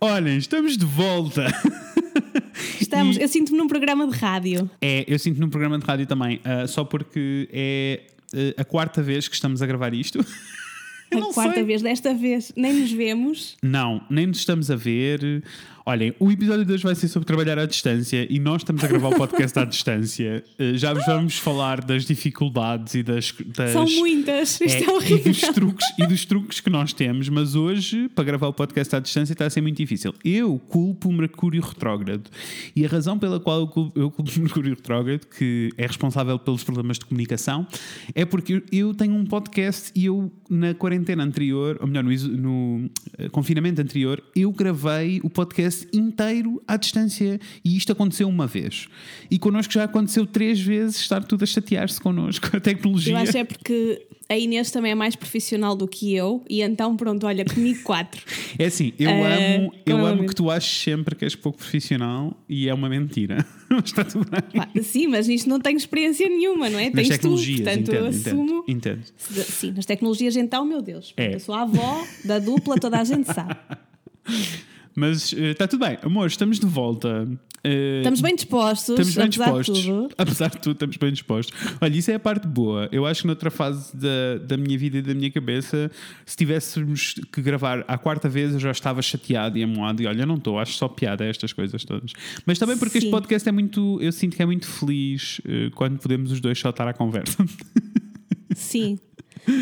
Olhem, estamos de volta. Estamos, E- eu sinto-me num programa de rádio. É, eu sinto num programa de rádio também, ah, só porque é ah, a quarta vez que estamos a gravar isto. A quarta sei. vez, desta vez nem nos vemos. Não, nem nos estamos a ver. Olhem, o episódio de hoje vai ser sobre trabalhar à distância e nós estamos a gravar o podcast à distância. Uh, Já vos vamos falar das dificuldades e das. das São muitas, isto é, é, e, horrível. dos truques, e dos truques que nós temos, mas hoje, para gravar o podcast à distância, está a ser muito difícil. Eu culpo o Mercúrio Retrógrado. E a razão pela qual eu culpo, eu culpo o Mercúrio Retrógrado, que é responsável pelos problemas de comunicação, é porque eu, tenho um podcast e eu, na quarentena anterior, ou melhor, no, no, eh, confinamento anterior, eu gravei o podcast inteiro à distância. E isto aconteceu uma vez. E connosco já aconteceu três vezes estar tudo a chatear-se connosco. A tecnologia. Eu acho é porque a Inês também é mais profissional do que eu e então pronto, olha, comigo quatro. É assim, eu Eh, amo, eu amo que tu aches sempre que és pouco profissional e é uma mentira. Está tudo bem. Pá, sim, mas nisto não tenho experiência nenhuma, não é? Nas Tens tecnologias, tu, portanto eu entendo, assumo. entendo, entendo. Sim, nas tecnologias então, meu Deus. É. Eu sou a avó da dupla, toda a gente sabe. Mas eh, está tudo bem, amor, estamos de volta. Eh, Estamos bem dispostos, Estamos bem apesar dispostos. de tudo. Apesar de tudo, estamos bem dispostos. Olha, isso é a parte boa. Eu acho que noutra fase da, da minha vida e da minha cabeça, se tivéssemos que gravar à quarta vez, eu já estava chateado e amoado. E olha, não estou, acho só piada estas coisas todas. Mas também porque este Sim. podcast é muito. Eu sinto que é muito feliz eh, quando podemos os dois só estar à conversa. Sim.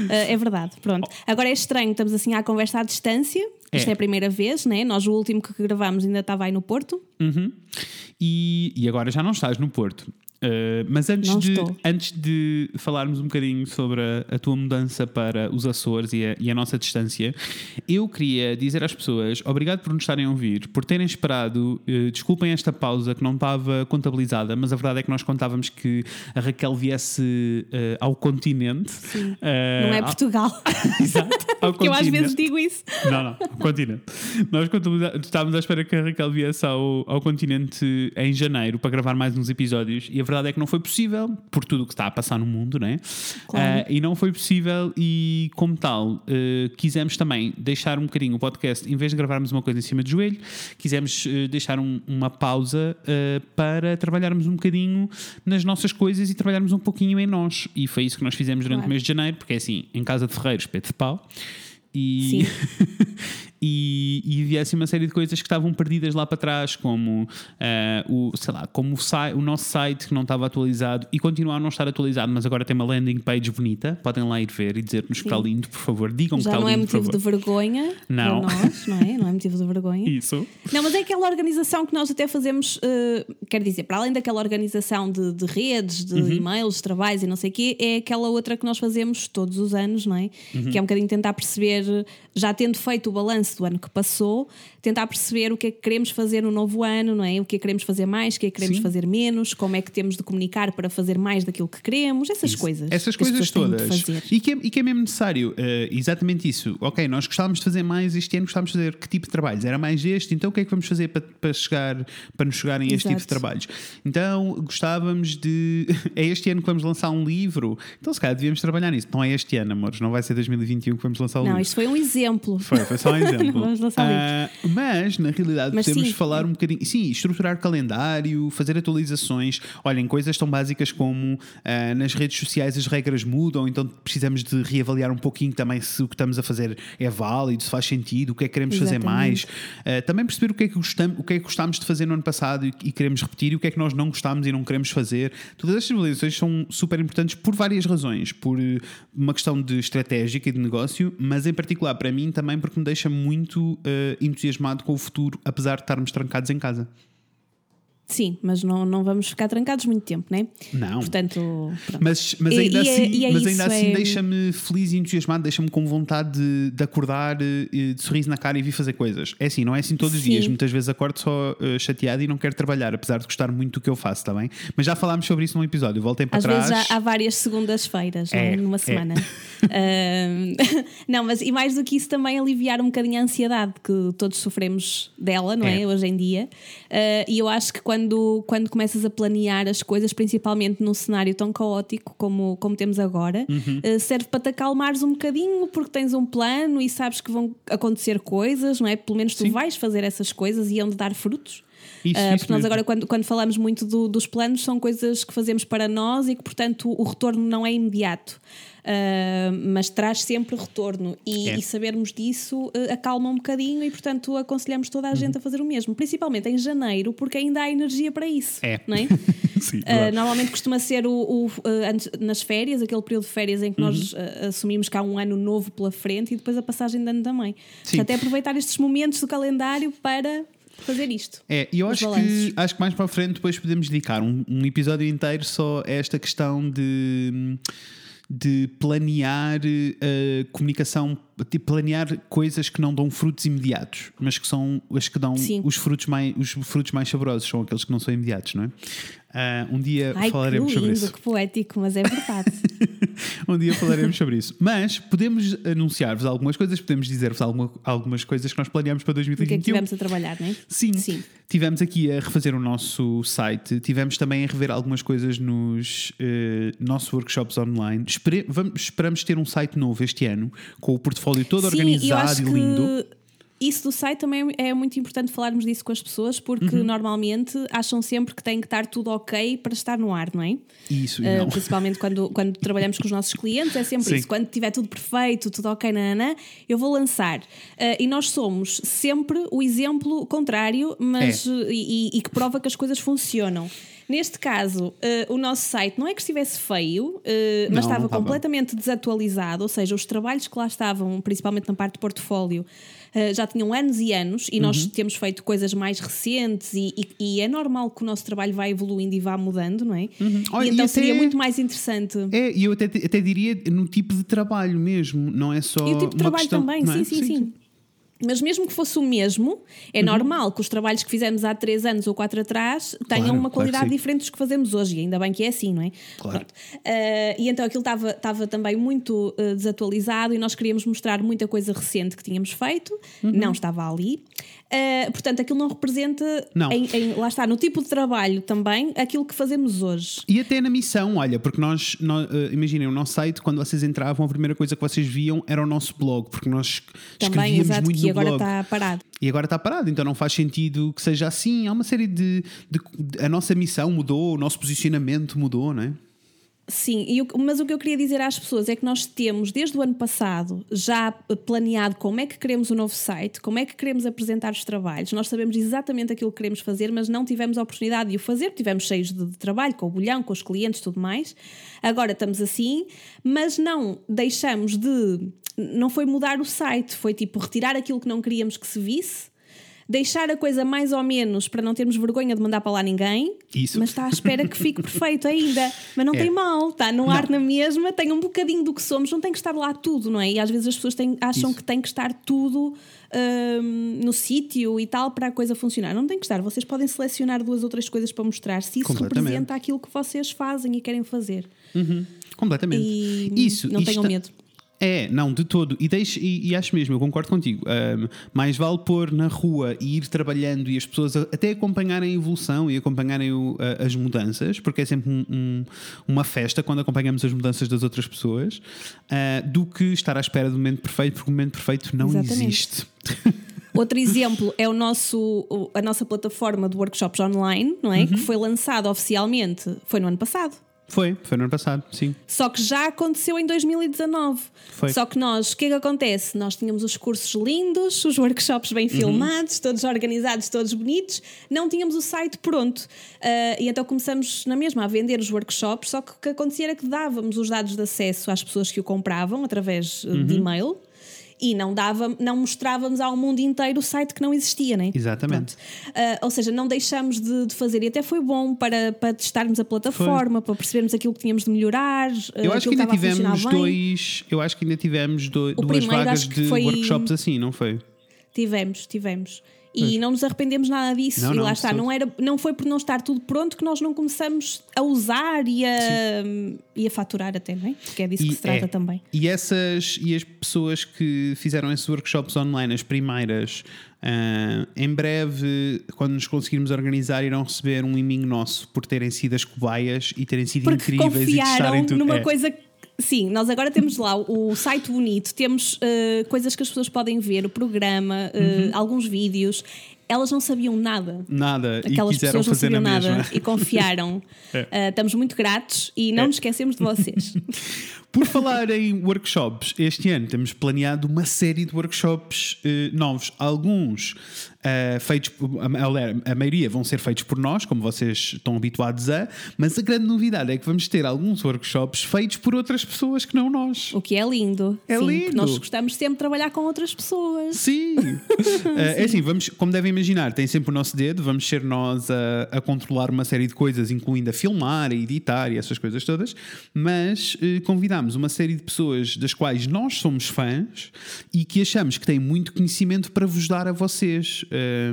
Eh, é verdade, pronto. Agora é estranho, estamos assim à conversa à distância. Isto É. é a primeira vez, né? Nós o último que gravámos ainda estava aí no Porto. Uhum. E, e agora já não estás no Porto. Uh, mas antes de, antes de falarmos um bocadinho sobre a, a tua mudança para os Açores e a, e a nossa distância, eu queria dizer às pessoas obrigado por nos estarem a ouvir, por terem esperado. uh, desculpem esta pausa que não estava contabilizada, mas a verdade é que nós contávamos que a Raquel viesse uh, ao continente. Sim. Não é ao- Portugal. Exato, ao eu às vezes digo isso. Não, não, continente. Nós estávamos à espera que a Raquel viesse ao, ao continente em janeiro para gravar mais uns episódios e a verdade é que não foi possível, por tudo o que está a passar no mundo, né? Claro. Ah, e não foi possível, e como tal, eh, quisemos também deixar um bocadinho o podcast, em vez de gravarmos uma coisa em cima de joelho, quisemos eh, deixar um- uma pausa para trabalharmos um bocadinho nas nossas coisas e trabalharmos um pouquinho em nós. E foi isso que nós fizemos durante Claro. o mês de janeiro, porque é assim, em casa de Ferreiros, espeto de pau. E, Sim. e, e havia assim uma série de coisas que estavam perdidas lá para trás, como ah, o, sei lá, como o, sai- o nosso site que não estava atualizado e continua a não estar atualizado, mas agora tem uma landing page bonita. Podem lá ir ver e dizer-nos que está lindo, por favor. Digam que Já está não é lindo, por motivo de vergonha Não. para nós, não é? Não é motivo de vergonha. Isso. Não, mas é aquela organização que nós até fazemos, eh, quer dizer, para além daquela organização de, de redes, de Uhum. e-mails, de trabalhos e não sei o quê, é aquela outra que nós fazemos todos os anos, não é? Uhum. Que é um bocadinho tentar perceber, já tendo feito o balanço do ano que passou, tentar perceber o que é que queremos fazer no novo ano, não é? O que é que queremos fazer mais, o que é que queremos Sim. fazer menos, como é que temos de comunicar para fazer mais daquilo que queremos, essas Isso. coisas. Essas coisas todas. E que, é, e que é mesmo necessário. eh, exatamente isso. Ok, nós gostávamos de fazer mais este ano, gostávamos de fazer que tipo de trabalhos? Era mais este, então o que é que vamos fazer para, para, chegar, para nos chegarem a este tipo de trabalhos? Então gostávamos de. É este ano que vamos lançar um livro. Então se calhar devíamos trabalhar nisso. Não é este ano, amores, não vai ser 2021 que vamos lançar o Não, livro. isto foi um exemplo. Foi, foi só um exemplo. Vamos lançar Ah, mas, na realidade, Mas podemos sim. falar um bocadinho. Sim, estruturar calendário, fazer atualizações. Olhem, coisas tão básicas como ah, nas redes sociais as regras mudam, então precisamos de reavaliar um pouquinho também se o que estamos a fazer é válido, se faz sentido, o que é que queremos fazer mais. Exatamente. Ah, também perceber o que, é que gostamos, o que é que gostámos de fazer no ano passado e, e queremos repetir e o que é que nós não gostámos e não queremos fazer. Todas estas avaliações são super importantes por várias razões. Por uma questão de estratégica e de negócio, mas em particular para mim também porque me deixa muito eh, entusiasmado com o futuro, apesar de estarmos trancados em casa. Sim, mas não, não vamos ficar trancados muito tempo, né? Não. Portanto, pronto. Mas, mas ainda e é- assim, e é mas ainda assim é- deixa-me feliz e entusiasmado, deixa-me com vontade de, de acordar, eh, de sorriso na cara e vir fazer coisas. É assim, não é assim todos os Sim. dias. Muitas vezes acordo só eh, chateado e não quero trabalhar, apesar de gostar muito do que eu faço, está bem? Mas já falámos sobre isso num episódio. Voltem para Às trás. vezes há, há várias segundas-feiras, não é? É, numa é. semana. Não, mas e mais do que isso também aliviar um bocadinho a ansiedade que todos sofremos dela, não é? É. Hoje em dia. Ah, e eu acho que quando quando, começas a planear as coisas, principalmente num cenário tão caótico como, como temos agora, Uhum. uh, serve para te acalmares um bocadinho porque tens um plano e sabes que vão acontecer coisas, não é? Pelo menos tu Sim. vais fazer essas coisas e hão de dar frutos. Isso, Uh, isso porque nós mesmo. agora, quando, quando falamos muito do- dos planos, são coisas que fazemos para nós e que, portanto, o retorno não é imediato. Uh, mas traz sempre retorno e, É. e sabermos disso uh, acalma um bocadinho e, portanto, aconselhamos toda a Uhum. gente a fazer o mesmo, principalmente em janeiro, porque ainda há energia para isso. É. Não é? Sim, Uh, verdade. normalmente costuma ser o, o, uh, antes- nas férias, aquele período de férias em que Uhum. nós uh, assumimos que há um ano novo pela frente e depois a passagem de ano também. Sim. Portanto, é aproveitar estes momentos do calendário para fazer isto. É, e eu acho balanços. que, acho que mais para a frente depois podemos dedicar um, um episódio inteiro só a esta questão de, de planear a comunicação, tipo, planear coisas que não dão frutos imediatos, mas que são as que dão Sim. os frutos, mais, os frutos mais saborosos, são aqueles que não são imediatos, não é? Ah, um dia Ai, falaremos que sobre lindo, isso. que poético, mas é verdade. Um dia falaremos sobre isso. Mas podemos anunciar-vos algumas coisas, podemos dizer-vos alguma- algumas coisas que nós planeamos para O que é que 2021. tivemos a trabalhar, não é? Sim. Sim. Tivemos aqui a refazer o nosso site, tivemos também a rever algumas coisas nos eh, nossos workshops online. Espere- vamos- esperamos ter um site novo este ano, com o portfólio todo Sim, eu organizado acho e que lindo. Isso do site também é muito importante falarmos disso com as pessoas, porque Uhum. normalmente acham sempre que tem que estar tudo ok para estar no ar, não é? Isso, Uh, não. principalmente quando, quando trabalhamos com os nossos clientes, é sempre Sim. isso. Quando tiver tudo perfeito, tudo ok, nanana, eu vou lançar. Uh, e nós somos sempre o exemplo contrário, mas É. uh, e, e que prova que as coisas funcionam. Neste caso, uh, o nosso site não é que estivesse feio, uh, mas Não, estava não estava. completamente desatualizado, ou seja, os trabalhos que lá estavam, principalmente na parte de portfólio, uh, já tinham anos e anos, e Uhum. nós temos feito coisas mais recentes, e, e- e é normal que o nosso trabalho vá evoluindo e vá mudando, não é? Olha, E e então seria muito mais interessante. É, e eu até, até diria no tipo de trabalho mesmo, não é só. E o tipo de trabalho questão, também, é? sim, sim, sim, Mas mesmo que fosse o mesmo, é Uhum. normal que os trabalhos que fizemos há três anos ou quatro atrás tenham Claro, uma claro qualidade sim. diferente dos que fazemos hoje, e ainda bem que é assim, não é? Claro. Ah, e então aquilo estava também muito ah, desatualizado e nós queríamos mostrar muita coisa recente que tínhamos feito, Uhum. não estava ali. Ah, portanto, aquilo não representa, Não. em- em- lá está, no tipo de trabalho também, aquilo que fazemos hoje. E até na missão, olha, porque nós, nós eh, imaginem, o nosso site, quando vocês entravam, a primeira coisa que vocês viam era o nosso blog, porque nós Também, escrevíamos exato, muito que no agora blog. está parado. E agora está parado, então não faz sentido que seja assim. Há uma série de, de- de- A nossa missão mudou, o nosso posicionamento mudou, não é? Sim, mas o que eu queria dizer às pessoas é que nós temos, desde o ano passado, já planeado como é que queremos o novo site, como é que queremos apresentar os trabalhos. Nós sabemos exatamente aquilo que queremos fazer, mas não tivemos a oportunidade de o fazer, tivemos cheios de, de trabalho, com o bolhão, com os clientes tudo mais. Agora estamos assim, mas não deixamos de. Não foi mudar o site, foi tipo retirar aquilo que não queríamos que se visse. Deixar a coisa mais ou menos para não termos vergonha de mandar para lá ninguém, Isso. mas está à espera que fique perfeito ainda. Mas não É. tem mal, está no ar na mesma, tem um bocadinho do que somos, não tem que estar lá tudo, não é? E às vezes as pessoas têm- acham Isso. que tem que estar tudo hum, no sítio e tal para a coisa funcionar. Não tem que estar, vocês podem selecionar duas ou três coisas para mostrar se isso representa aquilo que vocês fazem e querem fazer. Completamente. E Isso, não tenham medo. É, não, de todo. E, deixe, e, e acho mesmo, eu concordo contigo. Ahm, mais vale pôr na rua e ir trabalhando e as pessoas até acompanharem a evolução e acompanharem o- a- as mudanças, porque é sempre um- um- uma festa quando acompanhamos as mudanças das outras pessoas, ah, do que estar à espera do momento perfeito, porque o momento perfeito não Exatamente. existe. Outro exemplo é o nosso, a nossa plataforma de workshops online, não é? Uhum. Que foi lançada oficialmente, foi no ano passado. Foi, foi no ano passado, sim. Só que já aconteceu em 2019. Foi. Só que nós, o que é que acontece? Nós tínhamos os cursos lindos, os workshops Uhum. bem filmados, todos organizados, todos bonitos, não tínhamos o site pronto. Ah, e então começamos na mesma a vender os workshops, só que o que acontecia era que dávamos os dados de acesso às pessoas que o compravam através eh, Uhum. de e-mail. E não, dava, não mostrávamos ao mundo inteiro o site que não existia, né? Exatamente. Uh, ou seja, não deixamos de, de fazer e até foi bom para, para testarmos a plataforma, para percebermos aquilo que tínhamos de melhorar. uh, Eu acho que ainda tivemos dois. Eu acho que ainda tivemos do- duas primeiro vagas de foi- workshops assim, não foi? Tivemos, tivemos. E não nos arrependemos nada disso. Não, e não, lá está, de todo. não, era, não foi por não estar tudo pronto que nós não começamos a usar e a, e a faturar até, não é? Porque é disso que se trata é. também. E essas e as pessoas que fizeram esses workshops online, as primeiras, ah, em breve, quando nos conseguirmos organizar, irão receber um miminho nosso por terem sido as cobaias e terem sido Porque incríveis e confiaram testarem tudo. numa É. coisa. que- Sim, nós agora temos lá o site bonito, temos eh, coisas que as pessoas podem ver, o programa, eh, Uhum. alguns vídeos. Elas não sabiam nada. Nada. Aquelas e pessoas não sabiam na nada mesma. e confiaram. É. Eh, estamos muito gratos e não É. nos esquecemos de vocês. Por falar em workshops, este ano temos planeado uma série de workshops novos. Alguns eh, feitos, por- a, a- maioria vão ser feitos por nós, como vocês estão habituados a, mas a grande novidade é que vamos ter alguns workshops feitos por outras pessoas que não nós. o que é lindo. É Sim, lindo. Nós gostamos sempre de trabalhar com outras pessoas. Sim! Eh, é assim, vamos, como devem imaginar, tem sempre o nosso dedo, vamos ser nós a, a controlar uma série de coisas, incluindo a filmar, a editar e essas coisas todas, mas eh, convidámos uma série de pessoas das quais nós somos fãs e que achamos que têm muito conhecimento para vos dar a vocês. Eh,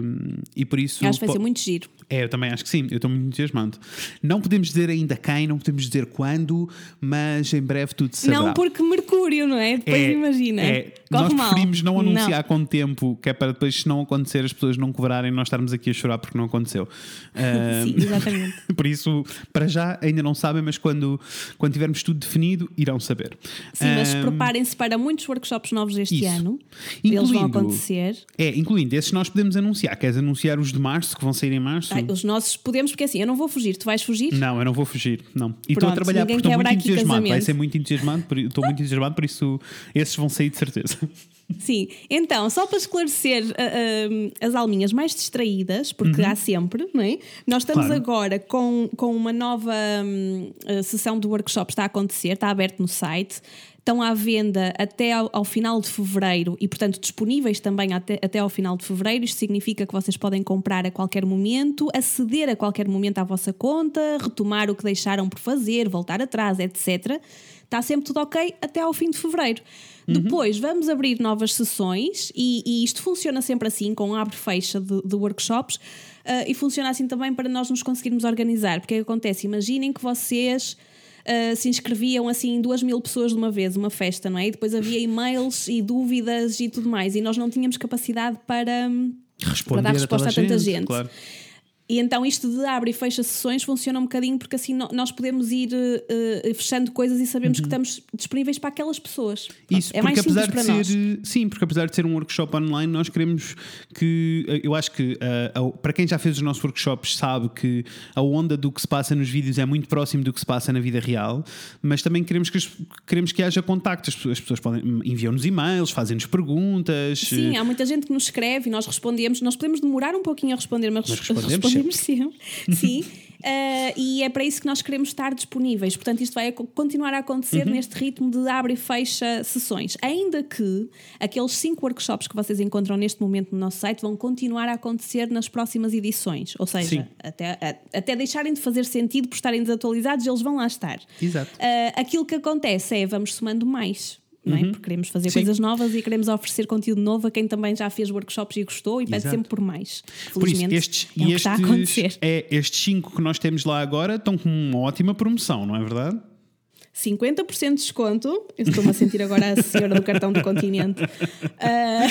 e por isso. Acho que vai ser muito giro. É, eu também acho que sim, eu estou muito entusiasmado. Não podemos dizer ainda quem, não podemos dizer quando, mas em breve tudo se saberá. Não porque Mercúrio, não é? Depois imagina. é, nós mal. preferimos não anunciar com tempo, que é para depois, se não acontecer, as pessoas não cobrarem, nós estarmos aqui a chorar porque não aconteceu. Ah, Sim, exatamente. por isso, para já ainda não sabem, mas quando, quando tivermos tudo definido, irão saber. Sim, mas Ah, preparem-se para muitos workshops novos este isso. ano. Eles vão Incluindo- acontecer. É, incluindo esses nós podemos anunciar. Queres anunciar os de março, que vão sair em março? Ai, os nossos podemos, porque assim, eu não vou fugir, tu vais fugir? Não, eu não vou fugir, não. E estou a trabalhar porque estou muito entusiasmado. Vai ser muito entusiasmado, estou muito entusiasmado, por isso esses vão sair de certeza. Sim, então, só para esclarecer ah, ah, as alminhas mais distraídas, porque há sempre, não é? Nós estamos Uhum. Claro. agora com, com uma nova ah, sessão de workshop, está a acontecer, está aberto no site. Estão à venda até ao, ao final de fevereiro e, portanto, disponíveis também até, até ao final de fevereiro. Isto significa que vocês podem comprar a qualquer momento, aceder a qualquer momento à vossa conta, retomar o que deixaram por fazer, voltar atrás, etc. Está sempre tudo ok até ao fim de fevereiro. Depois vamos abrir novas sessões e, e isto funciona sempre assim, com abre-fecha de, de workshops, ah, e funciona assim também para nós nos conseguirmos organizar. Porque é que acontece? Imaginem que vocês ah, se inscreviam assim duas mil pessoas de uma vez, uma festa, não é? E depois havia e-mails e dúvidas e tudo mais, e nós não tínhamos capacidade para. hum, Responder dar resposta toda a tanta gente. Claro. E então isto de abre e fecha sessões funciona um bocadinho porque assim nós podemos ir eh, eh, fechando coisas e sabemos que estamos disponíveis para aquelas pessoas. Uhum. Isso, é mais porque simples apesar para de ser, nós. sim, porque apesar de ser um workshop online, nós queremos que, eu acho que ao- para quem já fez os nossos workshops sabe que a onda do que se passa nos vídeos é muito próximo do que se passa na vida real, mas também queremos que, queremos que haja contacto, as pessoas, as pessoas podem enviam-nos e-mails, fazem-nos perguntas. Sim, há muita gente que nos escreve e nós respondemos. Nós podemos demorar um pouquinho a responder, mas, Mas respondemos sempre. Sim. Ah, e é para isso que nós queremos estar disponíveis. Portanto, isto vai continuar a acontecer Uhum. neste ritmo de abre e fecha sessões. Ainda que aqueles cinco workshops que vocês encontram neste momento no nosso site vão continuar a acontecer nas próximas edições. Ou seja, Sim. até, a- até deixarem de fazer sentido por estarem desatualizados, eles vão lá estar. Exato. Ah, aquilo que acontece é vamos somando mais. Não é? Porque queremos fazer Uhum. Sim. coisas novas e queremos oferecer conteúdo novo a quem também já fez workshops e gostou e pede Exato. sempre por mais. Por isso, estes, é o e que está a estes, acontecer. é, estes cinco que nós temos lá agora estão com uma ótima promoção, não é verdade? 50% de desconto. Eu estou-me a sentir agora a senhora do cartão do continente. Ah,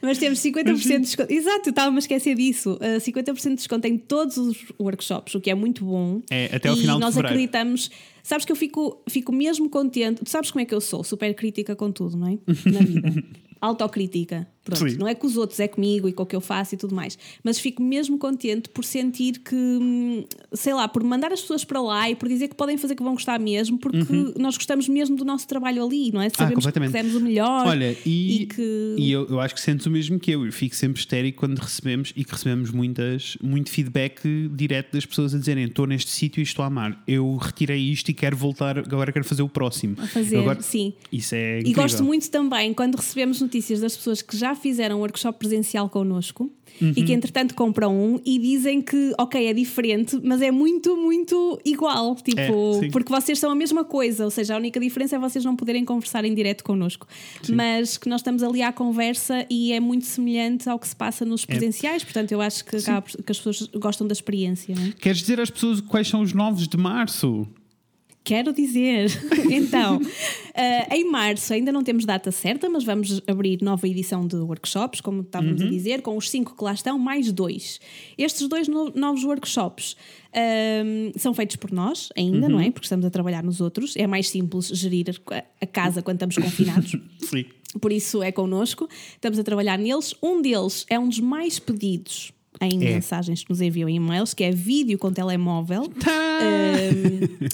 mas temos 50% de desconto. Exato, estava-me a esquecer disso. Ah, 50% de desconto em todos os workshops, o que é muito bom. É, até ao e final de nós acreditamos. Sabes que eu fico, fico mesmo contente. Tu sabes como é que eu sou? Super crítica com tudo, não é? Na vida. Autocrítica. Pronto. Sim. Não é com os outros, é comigo e com o que eu faço e tudo mais. Mas fico mesmo contente por sentir que, hum, sei lá, por mandar as pessoas para lá e por dizer que podem fazer que vão gostar mesmo, porque nós gostamos mesmo do nosso trabalho ali, não é? Sabemos que Uhum. Ah, completamente. fizemos o melhor. Olha, e, e que. e eu, eu acho que sentes o mesmo que eu. Eu fico sempre histérico quando recebemos e que recebemos muitas, muito feedback direto das pessoas a dizerem estou neste sítio e estou a amar. Eu retirei isto e quero voltar, agora quero fazer o próximo. A fazer, agora- sim. Isso é E incrível. gosto muito também quando recebemos notícias das pessoas que já fizeram um workshop presencial connosco uhum. e que entretanto compram um e dizem que, ok, é diferente, mas é muito, muito igual. Tipo, é, porque vocês são a mesma coisa, ou seja, a única diferença é vocês não poderem conversar em direto connosco. Sim. Mas que nós estamos ali à conversa e é muito semelhante ao que se passa nos é. presenciais, é. portanto, eu acho que, que as pessoas gostam da experiência. É? Queres dizer às pessoas quais são os novos de março? Quero dizer, então, uh, em março ainda não temos data certa, mas vamos abrir nova edição de workshops, como estávamos uhum. a dizer, com os cinco que lá estão, mais dois. Estes dois no novos workshops uh, são feitos por nós, ainda, uhum. não é? Porque estamos a trabalhar nos outros. É mais simples gerir a casa quando estamos confinados. Sim. Por isso é connosco, estamos a trabalhar neles. Um deles é um dos mais pedidos em é. mensagens que nos enviam em e-mails, que é vídeo com telemóvel. Um,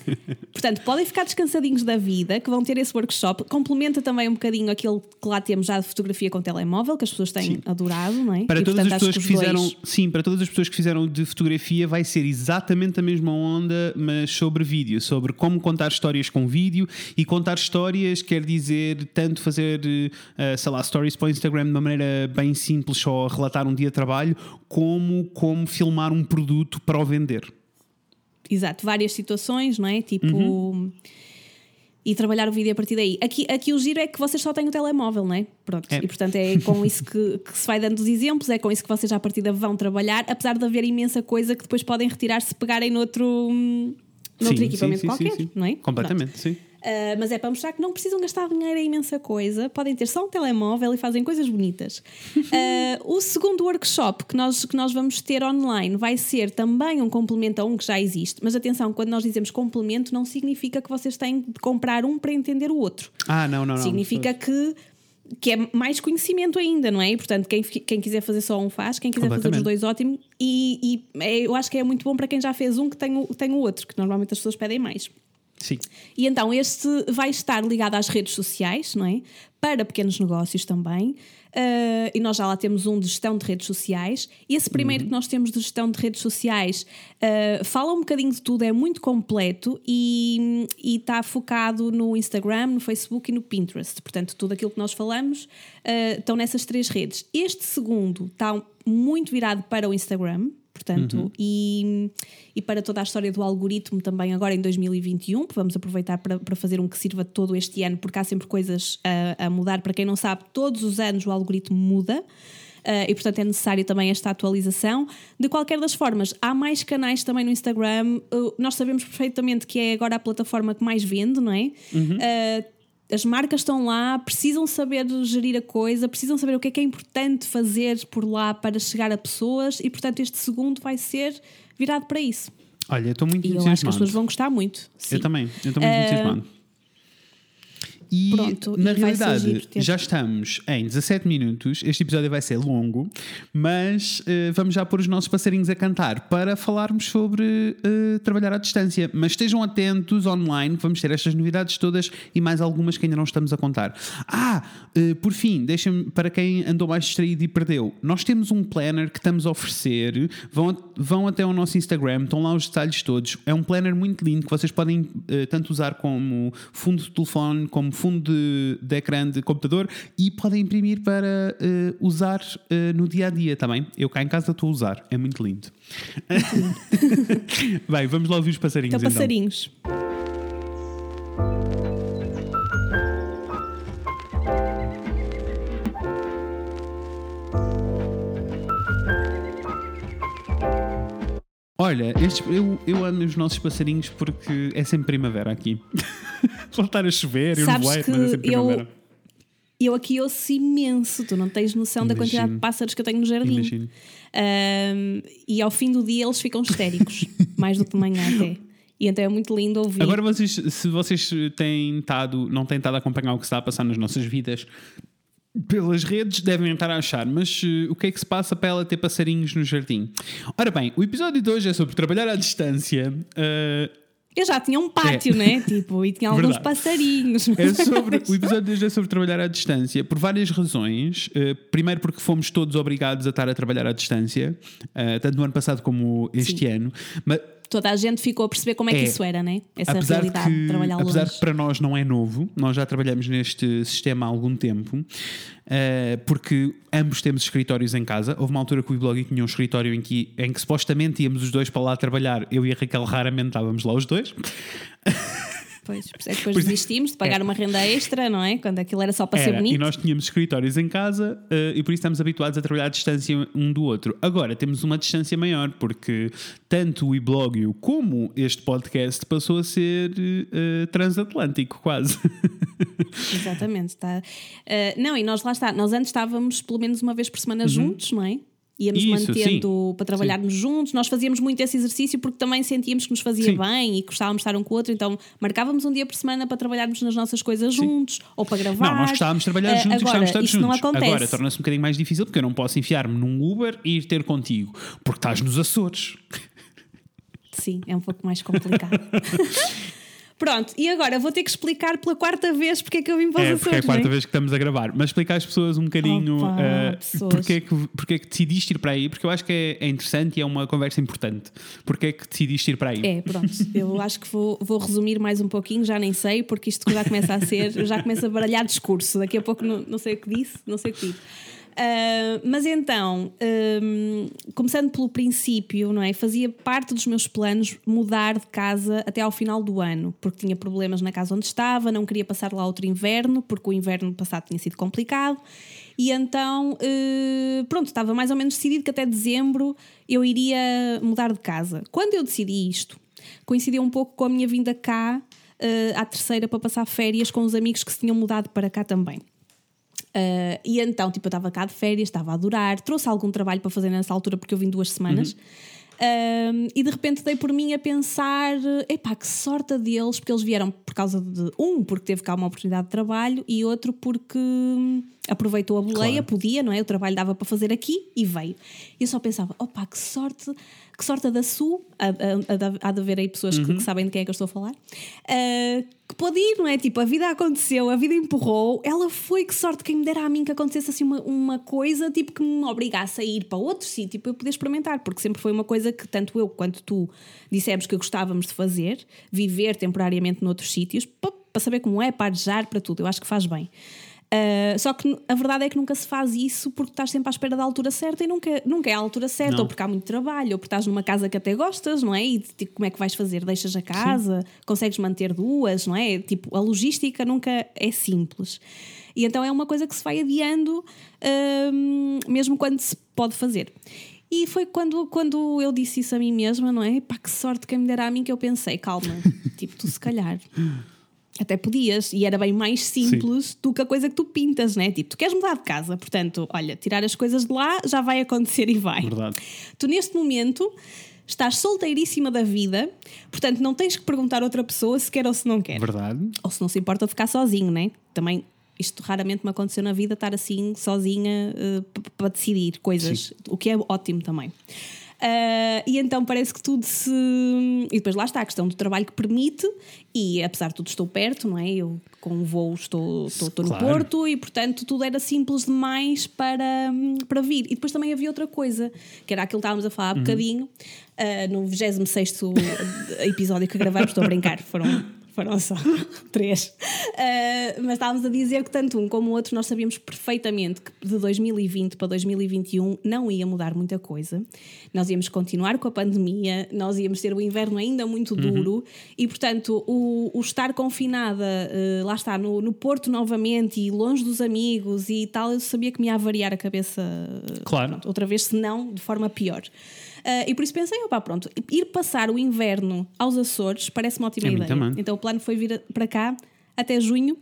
portanto, podem ficar descansadinhos da vida, que vão ter esse workshop. Complementa também um bocadinho aquele que lá temos já de fotografia com telemóvel, que as pessoas têm sim. adorado, não é? Para e, todas portanto, as pessoas que, que fizeram, dois... sim, para todas as pessoas que fizeram de fotografia vai ser exatamente a mesma onda, mas sobre vídeo, sobre como contar histórias com vídeo e contar histórias quer dizer tanto fazer, uh, sei lá, stories para o Instagram de uma maneira bem simples, só relatar um dia de trabalho, como, como filmar um produto para o vender. Exato, várias situações, não é? Tipo. Uhum. E trabalhar o vídeo a partir daí. Aqui, aqui o giro é que vocês só têm o telemóvel, não é? Pronto. É. E portanto é com isso que, que, se vai dando os exemplos, é com isso que vocês à partida vão trabalhar, apesar de haver imensa coisa que depois podem retirar se pegarem noutro, noutro sim, equipamento sim, sim, qualquer, não é? Completamente, Pronto. sim. Uh, mas é para mostrar que não precisam gastar dinheiro em imensa coisa, podem ter só um telemóvel e fazem coisas bonitas. Uh, o segundo workshop que nós, que nós vamos ter online vai ser também um complemento a um que já existe, mas atenção, quando nós dizemos complemento, não significa que vocês têm de comprar um para entender o outro. Ah, não, não, não. Significa que que é mais conhecimento ainda, não é? E, portanto, quem, quem quiser fazer só um faz, quem quiser fazer os dois, ótimo. E, e é, eu acho que é muito bom para quem já fez um que tem o, tem o outro, que normalmente as pessoas pedem mais. Sim. E então este vai estar ligado às redes sociais, não é? Para pequenos negócios também. Uh, e nós já lá temos um de gestão de redes sociais. Esse primeiro uhum. que nós temos de gestão de redes sociais uh, fala um bocadinho de tudo, é muito completo e, está focado no Instagram, no Facebook e no Pinterest. Portanto, tudo aquilo que nós falamos uh, estão nessas três redes. Este segundo está muito virado para o Instagram, portanto, uhum. e, e para toda a história do algoritmo também agora em 2021, vamos aproveitar para, para fazer um que sirva todo este ano, porque há sempre coisas a, a mudar. Para quem não sabe, todos os anos o algoritmo muda. Uh, e portanto é necessário também esta atualização. De qualquer das formas, há mais canais também no Instagram. Uh, nós sabemos perfeitamente que é agora a plataforma que mais vende, não é? Uhum. Uh, as marcas estão lá, precisam saber gerir a coisa, precisam saber o que é que é importante fazer por lá para chegar a pessoas e, portanto, este segundo vai ser virado para isso. Olha, eu estou muito e entusiasmado. eu acho que as pessoas vão gostar muito. Sim. Eu também, eu estou muito uh, entusiasmado. E Pronto, na e realidade já estamos em 17 minutos. Este episódio vai ser longo, mas uh, vamos já pôr os nossos passarinhos a cantar para falarmos sobre uh, trabalhar à distância. Mas estejam atentos online, vamos ter estas novidades todas e mais algumas que ainda não estamos a contar. Ah, uh, por fim, deixem-me para quem andou mais distraído e perdeu, nós temos um planner que estamos a oferecer. Vão, vão até o nosso Instagram, estão lá os detalhes todos. É um planner muito lindo que vocês podem tanto usar como fundo de telefone, como fundo de, de ecrã de computador e podem imprimir para uh, usar uh, no dia a dia também. Eu cá em casa estou a usar, é muito lindo. Bem, vamos lá ouvir os passarinhos. Então, passarinhos. Olha, estes, eu, eu amo os nossos passarinhos porque é sempre primavera aqui. Voltar a chover, eu Sabes não mas é sempre primavera. Eu, eu aqui ouço imenso, tu não tens noção Imagino. da quantidade de pássaros que eu tenho no jardim. Imagino. Um, e ao fim do dia eles ficam histéricos, mais do que de manhã até. E então é muito lindo ouvir. Agora, vocês, se vocês têm estado, não têm estado a acompanhar o que está a passar nas nossas vidas, pelas redes devem estar a achar, mas uh, o que é que se passa para ela ter passarinhos no jardim? Ora bem, o episódio de hoje é sobre trabalhar à distância. Uh, eu já tinha um pátio, é. né? Tipo, e tinha alguns Verdade. passarinhos. É sobre, o episódio de hoje é sobre trabalhar à distância por várias razões. Uh, primeiro, porque fomos todos obrigados a estar a trabalhar à distância, tanto no ano passado como este Sim. ano. Mas toda a gente ficou a perceber como é, que É. isso era, né? Essa apesar realidade que, de trabalhar apesar longe. que para nós não é novo, nós já trabalhamos neste sistema há algum tempo, eh, porque ambos temos escritórios em casa. Houve uma altura que o blog tinha um escritório em que, em que supostamente íamos os dois para lá trabalhar. Eu e a Raquel raramente estávamos lá os dois. Pois, é depois Pois é. desistimos de pagar uma renda extra, não é? Quando aquilo era só para ser Era, bonito. e nós tínhamos escritórios em casa eh, e por isso estamos habituados a trabalhar à distância um do outro. Agora temos uma distância maior, porque tanto o e-blogio como este podcast passou a ser eh, transatlântico, quase. Exatamente. Tá. Uh, não, e nós lá está. Nós antes estávamos pelo menos uma vez por semana juntos, não é? Íamos. Isso, mantendo para trabalharmos juntos. Nós fazíamos muito esse exercício porque também sentíamos que nos fazia Sim. bem e gostávamos de estar um com o outro. Então marcávamos um dia por semana para trabalharmos nas nossas coisas juntos ou para gravar. Não, nós gostávamos de trabalhar Uh, juntos e agora, gostávamos de estar isso juntos. não acontece. Agora torna-se um bocadinho mais difícil porque eu não posso enfiar-me num Uber e ir ter contigo, porque estás nos Açores. Sim, é um pouco mais complicado. Pronto, e agora vou ter que explicar pela quarta vez porque é que eu vim para os É, Açores. porque é a quarta não é? vez que estamos a gravar. Mas explicar às pessoas um bocadinho Opa, eh, pessoas. porque, é que, porque é que decidiste ir para aí, porque eu acho que é, é interessante e é uma conversa importante. Porque é que decidiste ir para aí? É, pronto. Eu acho que vou, vou resumir mais um pouquinho, já nem sei, porque isto já começa a ser, já começa a baralhar discurso. Daqui a pouco não, não sei o que disse, não sei o que digo. Ah, mas então, hum, começando pelo princípio, não é? Fazia parte dos meus planos mudar de casa até ao final do ano, porque tinha problemas na casa onde estava, não queria passar lá outro inverno, porque o inverno passado tinha sido complicado. E então, eh, pronto, estava mais ou menos decidido que até dezembro eu iria mudar de casa. Quando eu decidi isto, coincidiu um pouco com a minha vinda cá, eh, à terceira, para passar férias com os amigos que se tinham mudado para cá também. Uh, e então, tipo, eu estava cá de férias, estava a adorar, trouxe algum trabalho para fazer nessa altura porque eu vim duas semanas. Um, e de repente dei por mim a pensar: epá, que sorte deles, porque eles vieram por causa de um, porque teve cá uma oportunidade de trabalho, e outro porque hum, aproveitou a boleia, Claro. podia, não é? O trabalho dava para fazer aqui e veio. E eu só pensava: opá, que sorte, que sorte a da Su, há, há- há de haver aí pessoas que- que, sabem de quem é que eu estou a falar, uh, que pode ir, não é? Tipo, a vida aconteceu, a vida empurrou, ela foi, que sorte, quem me dera a mim que acontecesse assim uma, uma coisa, tipo, que me obrigasse a ir para outro sítio para eu poder experimentar, porque sempre foi uma coisa que tanto eu quanto tu dissemos que gostávamos de fazer, viver temporariamente noutros sítios, pa- para saber como é, para arejar, para tudo, eu acho que faz bem. Uh, só que a verdade é que nunca se faz isso porque estás sempre à espera da altura certa e nunca, nunca é a altura certa, Não. ou porque há muito trabalho, ou porque estás numa casa que até gostas, não é? E tipo, como é que vais fazer? Deixas a casa, consegues manter duas, não é? Tipo, a logística nunca é simples. E então é uma coisa que se vai adiando, hum, mesmo quando se pode fazer. E foi quando, quando eu disse isso a mim mesma, não é? Pá, que sorte quem me dera a mim que eu pensei, calma, tipo, tu se calhar até podias, e era bem mais simples do que a coisa que tu pintas, né? Tipo, tu queres mudar de casa, portanto, olha, tirar as coisas de lá já vai acontecer e vai. Verdade. Tu neste momento estás solteiríssima da vida, portanto não tens que perguntar a outra pessoa se quer ou se não quer. Verdade. Ou se não se importa de ficar sozinho, né? Também isto raramente me aconteceu na vida, estar assim sozinha p- para decidir coisas, o que é ótimo também. Ah, e então parece que tudo se. E depois lá está a questão do trabalho que permite, e apesar de tudo estou perto, não é? Eu com o voo estou, estou, estou Claro. no Porto e portanto tudo era simples demais para, para vir. E depois também havia outra coisa, que era aquilo que estávamos a falar há bocadinho, ah, no 26 episódio que gravamos, estou a brincar, foram foram só três. Uh, mas estávamos a dizer que tanto um como o outro nós sabíamos perfeitamente que de 2020 para 2021 não ia mudar muita coisa. Nós íamos continuar com a pandemia, nós íamos ter o inverno ainda muito duro e, portanto, o, o estar confinada, uh, lá está, no, no Porto novamente e longe dos amigos e tal, eu sabia que me ia variar a cabeça Claro. pronto, outra vez, se não de forma pior. Uh, e por isso pensei, opá, pronto, ir passar o inverno aos Açores parece uma ótima É ideia. também. Então o plano foi vir para cá até junho.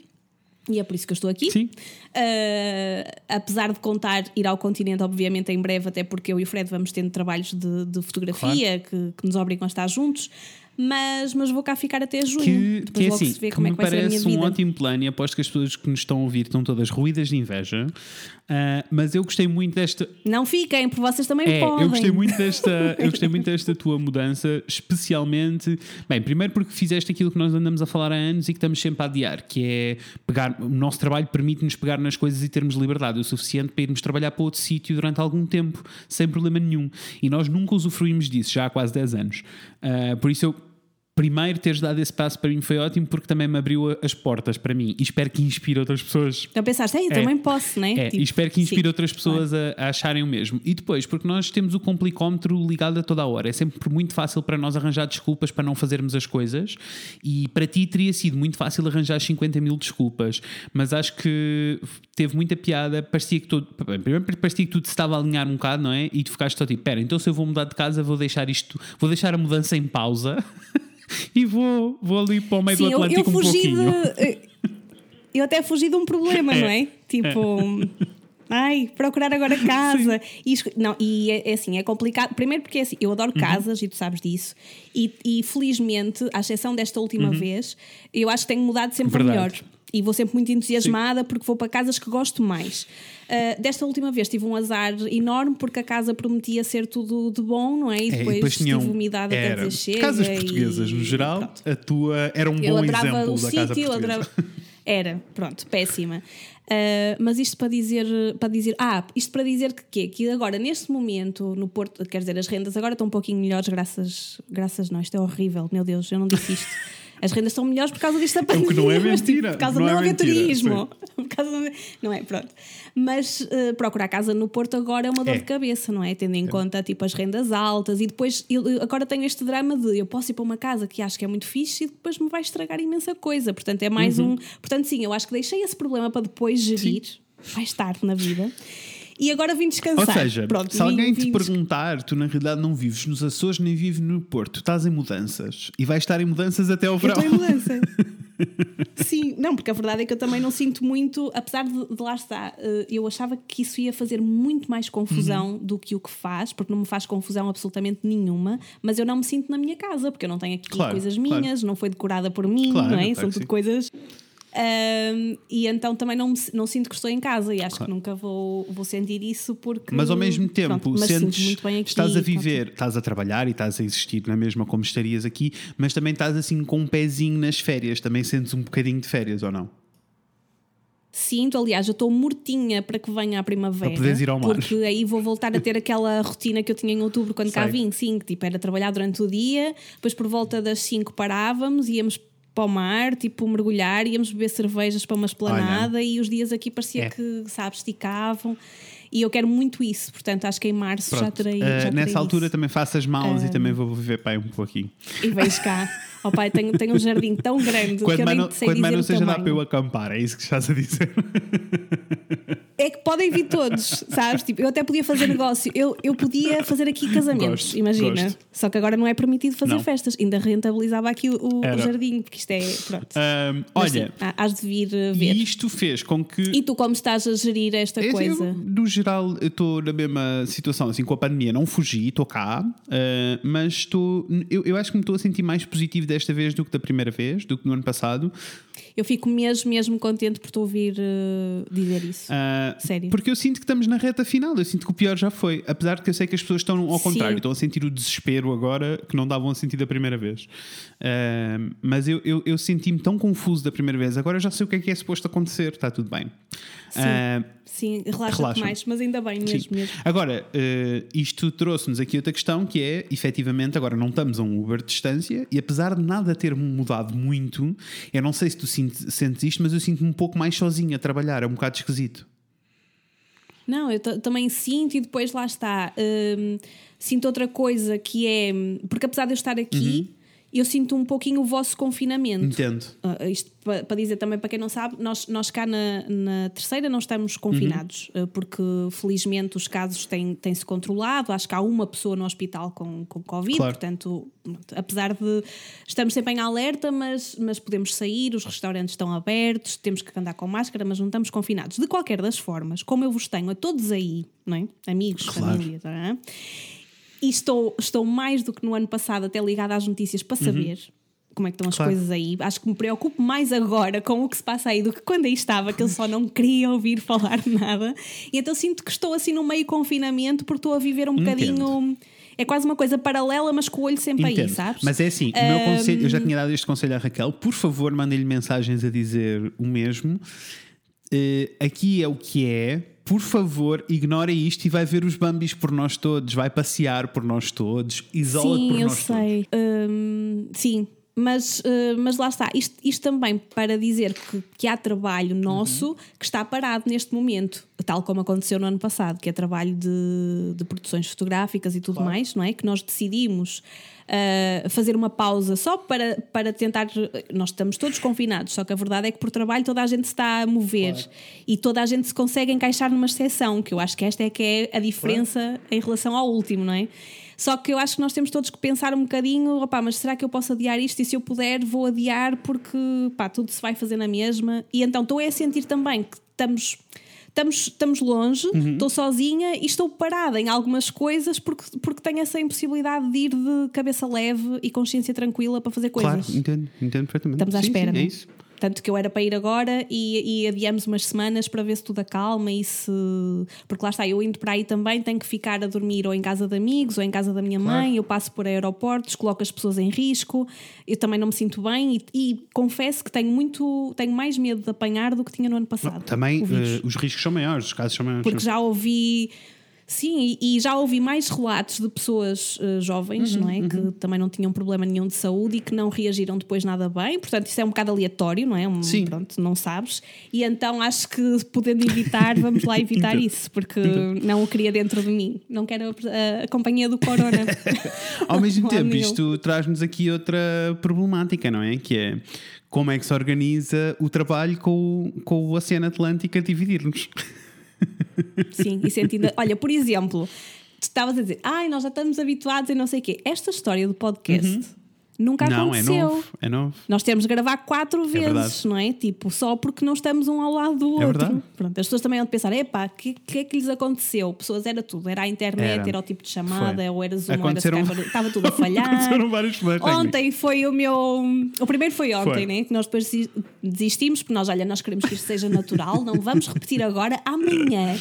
E é por isso que eu estou aqui. Sim. Uh, apesar de contar ir ao continente, obviamente, em breve, até porque eu e o Fred vamos tendo trabalhos de, de fotografia que, que nos obrigam a estar juntos. Mas, mas vou cá ficar até junho. Que, Depois que é logo assim, se vê que como é parece um ótimo plano e aposto que as pessoas que nos estão a ouvir estão todas ruídas de inveja. Ah, mas eu gostei muito desta. Não fiquem, porque vocês também É, podem. eu gostei muito desta, eu gostei muito desta tua mudança, especialmente, bem, primeiro porque fizeste aquilo que nós andamos a falar há anos e que estamos sempre a adiar, que é pegar, o nosso trabalho permite-nos pegar nas coisas e termos liberdade o suficiente para irmos trabalhar para outro sítio durante algum tempo, sem problema nenhum. E nós nunca usufruímos disso, já há quase 10 anos. Ah, por isso eu primeiro teres dado esse passo para mim foi ótimo porque também me abriu as portas para mim e espero que inspire outras pessoas Então pensaste, eu É. também posso, né? é, Tipo, e espero que inspire sim, outras pessoas a, a acharem o mesmo. E depois, porque nós temos o complicómetro ligado a toda a hora. É sempre muito fácil para nós arranjar desculpas para não fazermos as coisas. E para ti teria sido muito fácil arranjar 50 mil desculpas. Mas acho que teve muita piada. Parecia que bem, Primeiro, parecia que tudo se estava a alinhar um bocado, não é? E tu ficaste só tipo: pera, então se eu vou mudar de casa, vou deixar isto, vou deixar a mudança em pausa. E vou, vou ali para o meio Sim, do eu, eu Atlântico um pouquinho. de. Eu até fugi de um problema, É. não é? Tipo. Ai, procurar agora casa. E, não, e é, é assim, é complicado. Primeiro porque é assim, eu Uhum. adoro casas e tu sabes disso. E, e felizmente, à exceção desta última vez, eu acho que tenho mudado sempre Uhum. Verdade. melhor. E vou sempre muito entusiasmada porque vou para casas que gosto mais. Ah, desta última vez tive um azar enorme porque a casa prometia ser tudo de bom, não é? E É, depois, tinham- tive umidade até era, dizer chega. Casas e- portuguesas, no geral, a tua era um Eu bom exemplo o da casa sítio, portuguesa. Era, pronto, péssima. Ah, mas isto para dizer, para dizer, ah, isto para dizer que quê? Que agora, neste momento, no Porto, quer dizer, as rendas agora estão um pouquinho melhores, graças, graças não, isto é horrível, meu Deus, eu não disse isto. As rendas estão melhores por causa disto da pandemia. que não é mas, tipo, mentira, por causa não do é mentira, aventurismo. Por causa do- Não é, pronto. Mas ah, procurar casa no Porto agora é uma dor É. de cabeça, não é? Tendo em conta tipo, as rendas altas e depois eu, agora tenho este drama de eu posso ir para uma casa que acho que é muito fixe e depois me vai estragar imensa coisa. Portanto, é mais Uhum. um. Portanto, sim, eu acho que deixei esse problema para depois gerir mais tarde na vida. E agora vim Ou descansar. seja, Pronto, se vim- alguém te vim perguntar, tu na realidade não vives nos Açores nem vives no Porto, estás em mudanças e vais estar em mudanças até ao Eu verão. estou em mudança. Sim, não, porque a verdade é que eu também não sinto muito, apesar de, de lá estar, eh, eu achava que isso ia fazer muito mais confusão Uhum. do que o que faz, porque não me faz confusão absolutamente nenhuma, mas eu não me sinto na minha casa, porque eu não tenho aqui Claro, coisas claro. minas, não foi decorada por mim, Claro, não é? claro São tudo sim. coisas. Ahm, e então também não, me- não sinto que estou em casa e acho Claro. que nunca vou, vou sentir isso porque. Mas ao mesmo tempo, pronto, sentes, aqui, estás a viver, estás a trabalhar e estás a existir na mesma como estarias aqui, mas também estás assim com um pezinho nas férias, também sentes um bocadinho de férias ou não? Sinto, aliás, eu estou mortinha para que venha a primavera. Para poderes ir ao mar. Porque aí vou voltar a ter aquela rotina que eu tinha em outubro quando cá Sei. vim. Sim, que tipo, era trabalhar durante o dia, depois por volta das 5 parávamos, íamos para o mar, tipo, mergulhar, íamos beber cervejas para uma esplanada e os dias aqui parecia É. que, sabes, esticavam. E eu quero muito isso, portanto, acho que em março já Pronto. terei. Ah, já terei nessa altura isso. também faço as malas e também vou viver para aí um pouquinho. E vejo cá. Ó pai, tenho, tenho um jardim tão grande que Quando eu mais nem não, sei quando mais não seja dá para eu acampar, é isso que estás a dizer. É que podem vir todos, sabes? Tipo, eu até podia fazer negócio, eu, eu podia fazer aqui casamentos, Gosto, imagina. gosto. Só que agora não é permitido fazer Não. festas, ainda rentabilizava aqui o, o jardim, porque isto é. Pronto. Mas olha, sim, há- has de vir uh, ver. e isto fez com que. E tu, como estás a gerir esta É, coisa? Eu, no geral, eu estou na mesma situação, assim, com a pandemia. Não fugi, estou cá, eh, mas estou. Eu, eu acho que me estou a sentir mais positivo desta vez do que da primeira vez, do que no ano passado. Eu fico mesmo, mesmo contente por te ouvir uh, dizer isso. Ah, Sério. Porque eu sinto que estamos na reta final. Eu sinto que o pior já foi. Apesar de que eu sei que as pessoas estão ao Sim. contrário, estão a sentir o desespero agora que não davam a sentir da primeira vez. Ah, mas eu, eu, eu senti-me tão confuso da primeira vez. Agora já sei o que é que é suposto acontecer. Está tudo bem. Sim. Ah, Sim, relaxa-te relaxa. mais, mas ainda bem mesmo. mesmo. Agora, eh, isto trouxe-nos aqui outra questão que é, efetivamente, agora não estamos a um Uber de distância e apesar de nada ter mudado muito, eu não sei se tu sente- sentes isto, mas eu sinto-me um pouco mais sozinho a trabalhar, é um bocado esquisito. Não, eu ta- também sinto e depois lá está. hum, sinto outra coisa que é. Porque apesar de eu estar aqui, Uhum. Eu sinto um pouquinho o vosso confinamento. Entendo. Uh, isto pa- para dizer também para quem não sabe, nós, nós cá na, na terceira não estamos confinados, Uhum. uh, porque felizmente os casos têm- têm-se controlado. Acho que há uma pessoa no hospital com, com Covid, Claro. portanto, apesar de estamos sempre em alerta, mas, mas podemos sair, os restaurantes estão abertos, temos que andar com máscara, mas não estamos confinados. De qualquer das formas, como eu vos tenho a todos aí, não é? amigos, Claro. família, tá? E estou, estou mais do que no ano passado até ligada às notícias para saber. Como é que estão as Claro. coisas aí? Acho que me preocupo mais agora com o que se passa aí do que quando aí estava, que eu só não queria ouvir falar de nada. E então sinto que estou assim no meio confinamento porque estou a viver um bocadinho. É quase uma coisa paralela, mas com o olho sempre aí, Entendo. sabes? Mas é assim, o meu conselho, eu já tinha dado este conselho à Raquel, por favor, mandem-lhe mensagens a dizer o mesmo. Eh, aqui é o que é. Por favor, ignora isto e vai ver os Bambis por nós todos, vai passear por nós todos, isola-te por Sim, eu nós todos. sei. Hum, sim, mas, uh, mas lá está. Isto, isto também para dizer que, que há trabalho nosso Uhum. que está parado neste momento, tal como aconteceu no ano passado, que é trabalho de, de produções fotográficas e tudo mais, não é? Que nós decidimos. Uh, fazer uma pausa só para, para tentar. Nós estamos todos confinados, só que a verdade é que por trabalho toda a gente se está a mover e toda a gente se consegue encaixar numa exceção, que eu acho que esta é que é a diferença em relação ao último, não é? Só que eu acho que nós temos todos que pensar um bocadinho, opá, mas será que eu posso adiar isto? E se eu puder, vou adiar porque pá, tudo se vai fazer na mesma. E então estou a sentir também que estamos. Estamos, estamos longe, Uhum. estou sozinha e estou parada em algumas coisas porque, porque tenho essa impossibilidade de ir de cabeça leve e consciência tranquila para fazer Claro, coisas. entendo, entendo perfeitamente. Estamos à Sim, espera, sim, não é é? isso. Tanto que eu era para ir agora e, e adiamos umas semanas para ver se tudo acalma e se. Porque lá está, eu indo para aí também tenho que ficar a dormir ou em casa de amigos ou em casa da minha mãe, eu passo por aeroportos, coloco as pessoas em risco, eu também não me sinto bem e, e confesso que tenho muito. tenho mais medo de apanhar do que tinha no ano passado. Também o vírus. eh, os riscos são maiores, os casos são maiores. Porque já ouvi. Sim, e e já ouvi mais relatos de pessoas eh, jovens, Uhum, não é? Que também não tinham problema nenhum de saúde e que não reagiram depois nada bem. Portanto, isso é um bocado aleatório, não é? Um, Sim. Pronto, não sabes. E então acho que podendo evitar, vamos lá evitar isso, porque não o queria dentro de mim. Não quero a, a companhia do corona. Ao mesmo tempo, isto traz-nos aqui outra problemática, não é? Que é como é que se organiza o trabalho com, o- com o Oceano Atlântico a dividir-nos. Sim, e sentindo. Olha, por exemplo, tu estavas a dizer, ai, nós já estamos habituados e não sei o quê. Esta história do podcast nunca. Não, é aconteceu. novo, é novo. Nós temos de gravar quatro verdade. vezes, não é? Tipo, só porque não estamos um ao lado do É outro. verdade. Pronto, as pessoas também vão pensar: epá, o que, que é que lhes aconteceu? Pessoas, era tudo, era a internet, Era. era, o tipo de chamada, Foi. ou era Zoom, Aconteceram- ou era Skype, estava tudo a falhar. Aconteceram vários. Ontem foi o meu. O primeiro foi ontem, Foi. né? Que nós depois desi- desistimos, porque nós, olha, nós queremos que isto seja natural, não vamos repetir agora, amanhã.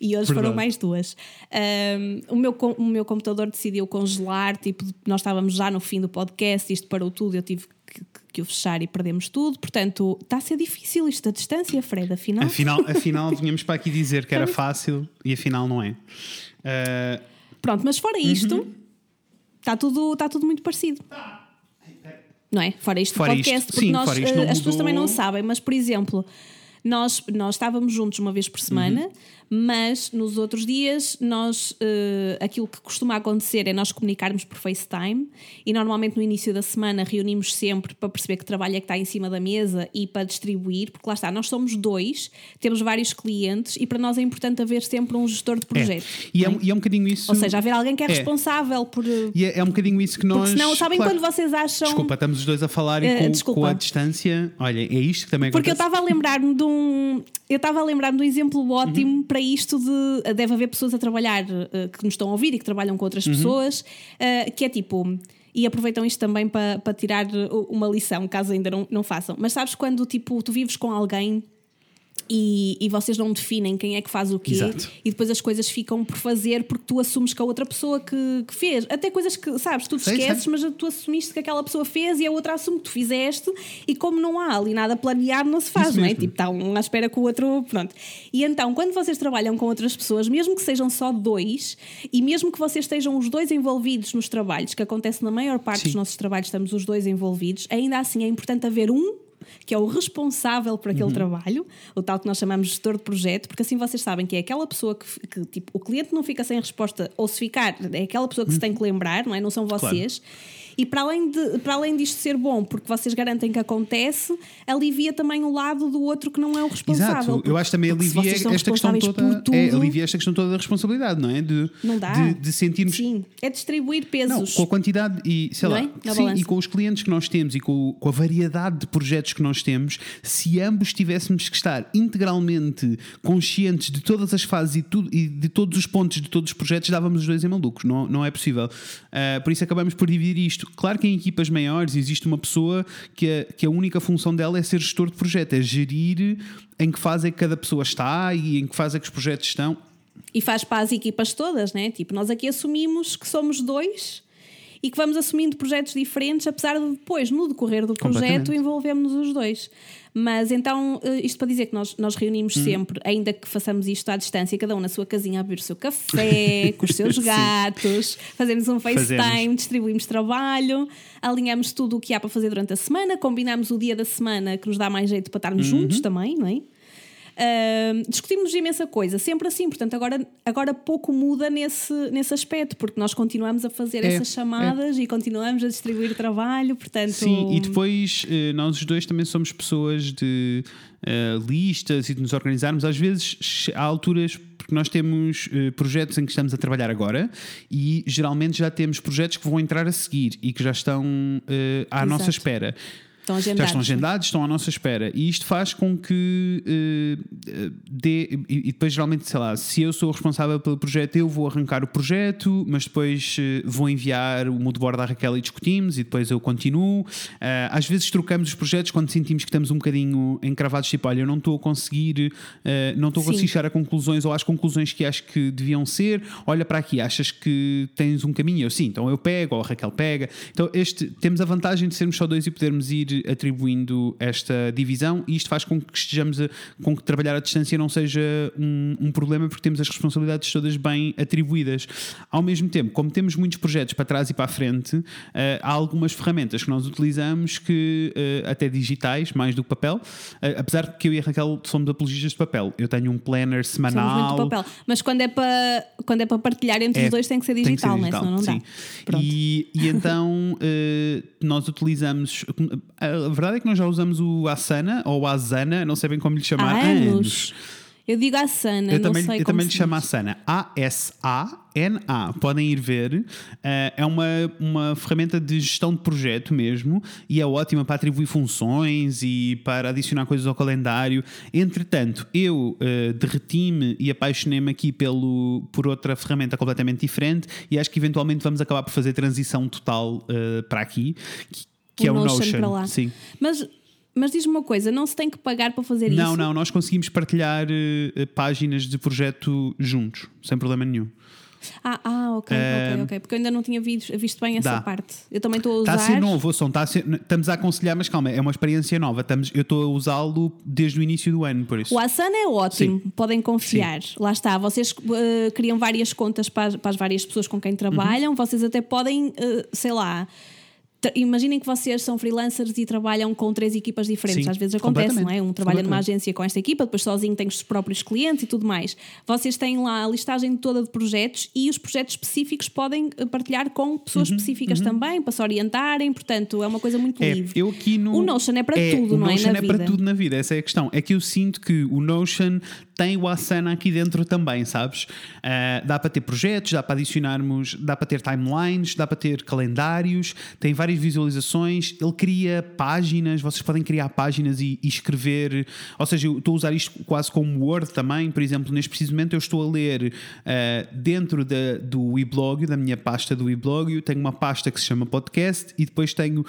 E hoje foram Verdade. mais duas. Ahm, o, meu, o meu computador decidiu congelar, tipo, nós estávamos já no fim do podcast, isto parou tudo, eu tive que, que- o fechar e perdemos tudo. Portanto, está a ser difícil isto da distância, Fred, afinal. Afinal, afinal, vinhamos para aqui dizer que era fácil e afinal não é. Eh, Pronto, mas fora isto, Uhum. está tudo, está tudo muito parecido. Não é? Fora isto Fora do podcast, isto, porque sim, nós, as pessoas também não sabem, mas por exemplo, nós, nós estávamos juntos uma vez por semana, Uhum. Mas nos outros dias nós eh, aquilo que costuma acontecer é nós comunicarmos por FaceTime e normalmente no início da semana reunimos sempre para perceber que trabalho é que está em cima da mesa e para distribuir, porque lá está, nós somos dois, temos vários clientes e para nós é importante haver sempre um gestor de é. projeto. E, é, é? e é um bocadinho isso. Ou seja, haver alguém que é, É. responsável por. eh, E é, é um bocadinho isso que nós. Porque senão, sabem claro, quando vocês acham. Desculpa, estamos os dois a falar e Eh, com, com a distância. Olha, é isto que também Porque eu estava a lembrar-me de um. Eu estava a lembrar-me de um exemplo ótimo Uhum. para isto de. Deve haver pessoas a trabalhar eh, que nos estão a ouvir e que trabalham com outras Uhum. pessoas, eh, que é tipo. E aproveitam isto também para, para tirar eh, uma lição, caso ainda não, não façam. Mas sabes quando tipo, tu vives com alguém e, e vocês não definem quem é que faz o quê Exato. e depois as coisas ficam por fazer porque tu assumes que a outra pessoa que, que fez, até coisas que sabes, tu te Sei, esqueces, sei. mas tu assumiste que aquela pessoa fez e a outra assume que tu fizeste e como não há ali nada planeado não se faz, Isso não é? mesmo. Tipo, está um à espera com o outro, pronto. E então, quando vocês trabalham com outras pessoas, mesmo que sejam só dois e mesmo que vocês estejam os dois envolvidos nos trabalhos, que acontece na maior parte dos Sim. nossos trabalhos, estamos os dois envolvidos, ainda assim é importante haver um que é o responsável por Uhum. aquele trabalho, o tal que nós chamamos de gestor de projeto, porque assim vocês sabem que é aquela pessoa que, que, tipo, o cliente não fica sem resposta, ou se ficar, é aquela pessoa que se tem que lembrar, não é? Não são vocês. E para além, de, para além disto ser bom, porque vocês garantem que acontece, alivia também o lado do outro que não é o responsável. Exato, eu acho também alivia esta questão toda. É, alivia esta questão toda da responsabilidade, não é? De, não dá. De, de sentirmos. Sim, é distribuir pesos. Não, com a quantidade e sei não lá, é? sim, e com os clientes que nós temos e com, com a variedade de projetos que nós temos, se ambos tivéssemos que estar integralmente conscientes de todas as fases e, tudo, e de todos os pontos de todos os projetos, dávamos os dois em malucos. Não, não é possível. Uh, por isso acabamos por dividir isto. Claro que em equipas maiores existe uma pessoa que a, que a única função dela é ser gestor de projeto, é gerir em que fase é que cada pessoa está e em que fase é que os projetos estão. E faz para as equipas todas, né? Tipo, nós aqui assumimos que somos dois e que vamos assumindo projetos diferentes, apesar de depois, no decorrer do projeto, envolvemos os dois. Mas então, eh, isto para dizer que nós, nós reunimos hum. sempre, ainda que façamos isto à distância, cada um na sua casinha a beber o seu café, com os seus gatos, fazemos um FaceTime, distribuímos trabalho, alinhamos tudo o que há para fazer durante a semana, combinamos o dia da semana que nos dá mais jeito para estarmos uhum. juntos também, não é? Uh, discutimos imensa coisa, sempre assim, portanto, agora, agora pouco muda nesse, nesse aspecto, porque nós continuamos a fazer é, essas chamadas é. e continuamos a distribuir trabalho, portanto. Sim, e depois eh, nós os dois também somos pessoas de uh, listas e de nos organizarmos. Às vezes há alturas porque nós temos uh, projetos em que estamos a trabalhar agora e geralmente já temos projetos que vão entrar a seguir e que já estão uh, à Exato. nossa espera. Estão agendados. Já estão agendados, estão à nossa espera. E isto faz com que uh, dê. E, depois, geralmente, sei lá, se eu sou responsável pelo projeto, eu vou arrancar o projeto, mas depois uh, vou enviar o moodboard à Raquel e discutimos, e depois eu continuo. Uh, às vezes trocamos os projetos quando sentimos que estamos um bocadinho encravados, tipo, olha, eu não estou a conseguir, não estou a conseguir chegar a conclusões ou às conclusões que acho que deviam ser. Olha para aqui, achas que tens um caminho? Eu sim, então eu pego, ou a Raquel pega. Então, este, temos a vantagem de sermos só dois e podermos ir atribuindo esta divisão e isto faz com que estejamos a, com que trabalhar à distância não seja um, um, problema porque temos as responsabilidades todas bem atribuídas. Ao mesmo tempo, como temos muitos projetos para trás e para a frente, uh, há algumas ferramentas que nós utilizamos que uh, até digitais, mais do que papel, uh, apesar de que eu e a Raquel somos apologistas de papel. Eu tenho um planner semanal. Somos muito papel. Mas quando é para quando é para partilhar entre é, os dois tem que ser digital, que ser digital né? senão não dá. E, e, então nós utilizamos a verdade é que nós já usamos o Asana ou Asana, não sei bem como lhe chamar, há anos. anos. Eu digo Asana, eu não também, sei eu também lhe chamo Asana. A-S-A-N-A. Podem ir ver. Uh, é uma, uma ferramenta de gestão de projeto mesmo e é ótima para atribuir funções e para adicionar coisas ao calendário. Entretanto, eu uh, derreti-me e apaixonei-me aqui pelo, por outra ferramenta completamente diferente e acho que eventualmente vamos acabar por fazer transição total uh, para aqui. Que, que o é o Notion, Notion para lá. Sim. Mas mas diz-me uma coisa, não se tem que pagar para fazer não, isso? Não, não, nós conseguimos partilhar uh, páginas de projeto juntos, sem problema nenhum. Ah, ah ok, uh, ok, ok. Porque eu ainda não tinha visto, visto bem essa dá. parte. Eu também estou a usar. Está a ser novo, ouçam, está a ser, estamos a aconselhar, mas calma, é uma experiência nova. Estamos, eu estou a usá-lo desde o início do ano, por isso. O Asana é ótimo, Sim. podem confiar. Sim. Lá está, vocês uh, criam várias contas para as, para as, várias pessoas com quem trabalham, uhum. vocês até podem, uh, sei lá Imaginem que vocês são freelancers e trabalham com três equipas diferentes. Sim, Às vezes acontece, não é? Um trabalha numa agência com esta equipa, depois sozinho tem os próprios clientes e tudo mais. Vocês têm lá a listagem toda de projetos e os projetos específicos podem eh, partilhar com pessoas uhum, específicas uhum. também para se orientarem. Portanto, é uma coisa muito é, livre. Eu aqui no, o Notion é para é, tudo, não é? O Notion é para tudo na vida. Essa é a questão. É que eu sinto que o Notion tem o Asana aqui dentro também, sabes? Uh, dá para ter projetos, dá para adicionarmos, dá para ter timelines, dá para ter calendários, tem várias visualizações, ele cria páginas, vocês podem criar páginas e, e escrever, ou seja, eu estou a usar isto quase como Word também, por exemplo, neste preciso momento eu estou a ler uh, dentro da, do weblog, da minha pasta do weblog, tenho uma pasta que se chama podcast e depois tenho uh,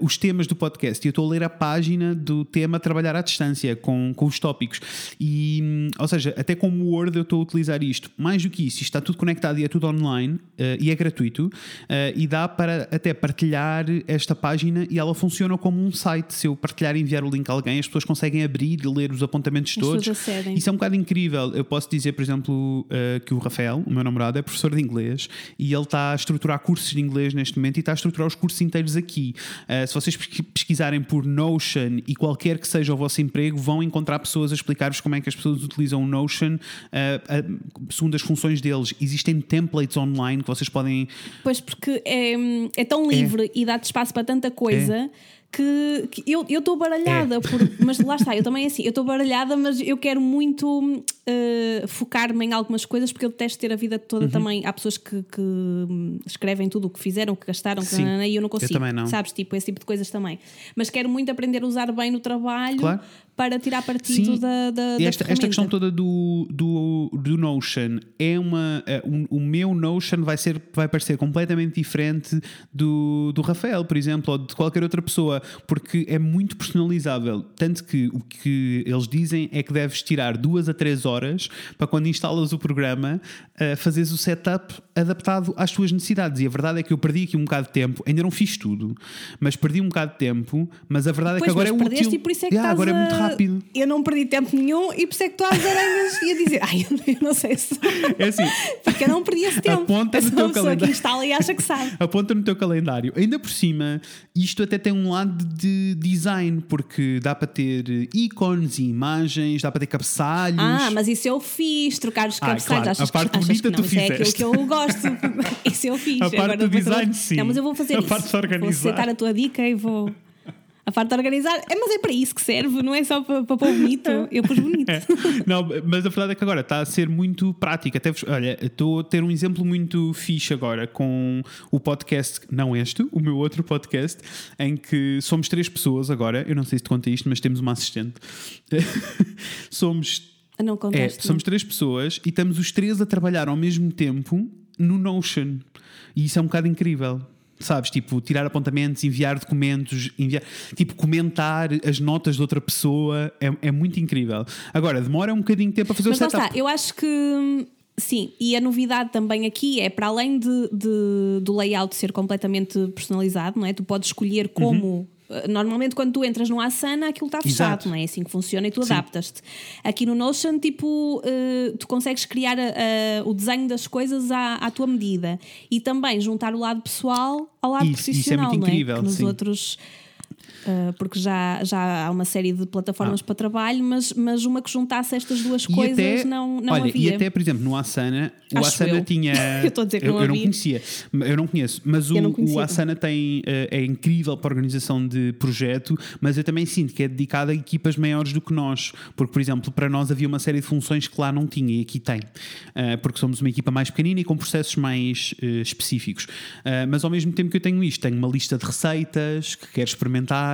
os temas do podcast. E eu estou a ler a página do tema Trabalhar à Distância com, com os tópicos. E ou seja, até como Word eu estou a utilizar isto. Mais do que isso, isto está tudo conectado e é tudo online uh, e é gratuito uh, e dá para até partilhar esta página e ela funciona como um site. Se eu partilhar e enviar o link a alguém, as pessoas conseguem abrir e ler os apontamentos as todos. Isso é um bocado incrível. Eu posso dizer, por exemplo, uh, que o Rafael, o meu namorado, é professor de inglês e ele está a estruturar cursos de inglês neste momento e está a estruturar os cursos inteiros aqui. se vocês pesquisarem por Notion e qualquer que seja o vosso emprego, vão encontrar pessoas a explicar-vos como é que as pessoas utilizam utilizam o Notion, uh, uh, segundo as funções deles, existem templates online que vocês podem. Pois, porque é, é tão livre é. e dá-te espaço para tanta coisa. É que, que eu estou baralhada, é. por, mas lá está, eu também assim, eu estou baralhada, mas eu quero muito uh, focar-me em algumas coisas porque eu detesto ter a vida toda uhum. também. Há pessoas que, que, escrevem tudo o que fizeram, que gastaram, que e eu não consigo. Eu não. Sabes, tipo, esse tipo de coisas também. Mas quero muito aprender a usar bem no trabalho claro. para tirar partido Sim. da, da, esta, da esta questão toda do, do, do Notion é uma. Uh, um, o meu Notion vai, ser, vai parecer completamente diferente do, do Rafael, por exemplo, ou de qualquer outra pessoa porque é muito personalizável. Tanto que o que eles dizem é que deves tirar duas a três horas para quando instalas o programa, uh, fazeres o setup adaptado às tuas necessidades. E a verdade é que eu perdi aqui um bocado de tempo, ainda não fiz tudo, mas perdi um bocado de tempo. Mas a verdade pois, é que agora é útil. E por isso é que yeah, agora a... é muito rápido. Eu não perdi tempo nenhum e por isso é que tu às aranhas ia dizer, ai, eu não sei se. É assim. Porque eu não perdi esse tempo. Aponta no teu calendário. que instala e acha que sabe. Aponta no teu calendário. Ainda por cima, isto até tem um lado de design, porque dá para ter ícones e imagens, dá para ter cabeçalhos. Ah, mas isso eu fiz, trocar os cabeçalhos. Ah, claro, achas a parte que, bonita que tu fizeste. É aquilo que eu gosto. isso eu fiz. A parte Agora, do design, vou... sim. Não, mas eu vou fazer a isso. Parte organizar. Vou aceitar a tua dica e vou. A parte de organizar, é, mas é para isso que serve, não é só para, para pôr bonito. Eu pus bonito. É. Não, mas a verdade é que agora está a ser muito prática. Até, olha, estou a ter um exemplo muito fixe agora com o podcast, não este, o meu outro podcast, em que somos três pessoas agora. Eu não sei se te conta isto, mas temos uma assistente. somos. Não contaste, é, somos três pessoas e estamos os três a trabalhar ao mesmo tempo no Notion. E isso é um bocado incrível sabes? Tipo, tirar apontamentos, enviar documentos, enviar, tipo, comentar as notas de outra pessoa é, é muito incrível. Agora, demora um bocadinho de tempo a fazer Mas o setup. Mas está, eu acho que. Sim, e a novidade também aqui é para além de, de, do layout ser completamente personalizado, não é? Tu podes escolher como uhum Normalmente, quando tu entras no Asana, aquilo está fechado, não é? assim que funciona e tu adaptas-te. Aqui no Notion, tipo, uh, tu consegues criar uh, o desenho das coisas à, à, tua medida e também juntar o lado pessoal ao lado isso, profissional, isso é muito incrível, não é? Que nos sim. outros Uh, porque já, já há uma série de plataformas ah. para trabalho, mas, mas uma que juntasse estas duas e coisas até, não, não olha, havia. E até, por exemplo, no Asana, o Acho Asana eu. tinha. eu estou a dizer que eu, não eu não conhecia, eu não conheço, mas o, o Asana tem, uh, é incrível para a organização de projeto, mas eu também sinto que é dedicado a equipas maiores do que nós, porque, por exemplo, para nós havia uma série de funções que lá não tinha e aqui tem, uh, porque somos uma equipa mais pequenina e com processos mais específicos. mas ao mesmo tempo que eu tenho isto, tenho uma lista de receitas que quero experimentar,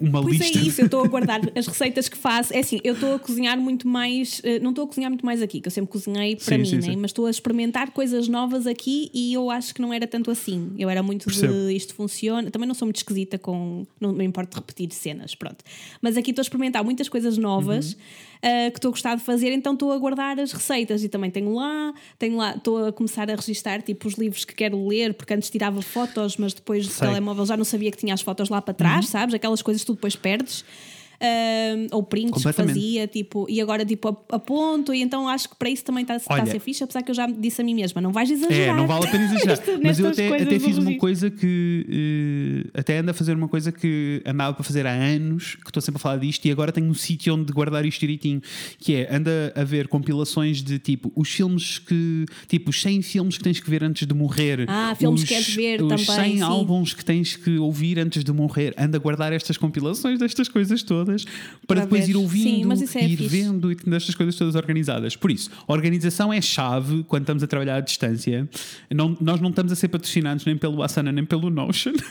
uma pois lista. é isso, eu estou a guardar as receitas que faço. É assim, eu estou a cozinhar muito mais, eh, não estou a cozinhar muito mais aqui, que eu sempre cozinhei para sim, mim, sim, né? sim. mas estou a experimentar coisas novas aqui e eu acho que não era tanto assim. Eu era muito Percebo. de isto funciona. Também não sou muito esquisita com. Não me importo repetir cenas, pronto. Mas aqui estou a experimentar muitas coisas novas. Uhum uh, que estou a gostar de fazer, então estou a guardar as receitas e também tenho lá, tenho lá, estou a começar a registrar tipo os livros que quero ler, porque antes tirava fotos, mas depois do telemóvel já não sabia que tinha as fotos lá para trás, uhum. sabes? Aquelas coisas que tu depois perdes uh, ou prints que fazia, tipo, e agora tipo aponto, e então acho que para isso também está tá a ser fixe, apesar que eu já disse a mim mesma, não vais exagerar. É, não vale a pena exagerar. Mas eu até, até fiz uma coisa que uh, até ando a fazer uma coisa que andava para fazer há anos, que estou sempre a falar disto, e agora tenho um sítio onde guardar isto direitinho, que é anda a ver compilações de tipo os filmes que, tipo, os 100 filmes que tens que ver antes de morrer. Ah, filmes os, que queres ver os também. Os 100 sim. álbuns que tens que ouvir antes de morrer. Anda a guardar estas compilações destas coisas todas para, para depois ver. ir ouvindo Sim, é ir fixe. vendo e tendo estas coisas todas organizadas. Por isso, organização é chave quando estamos a trabalhar à distância. Não, nós não estamos a ser patrocinados nem pelo Asana nem pelo Notion.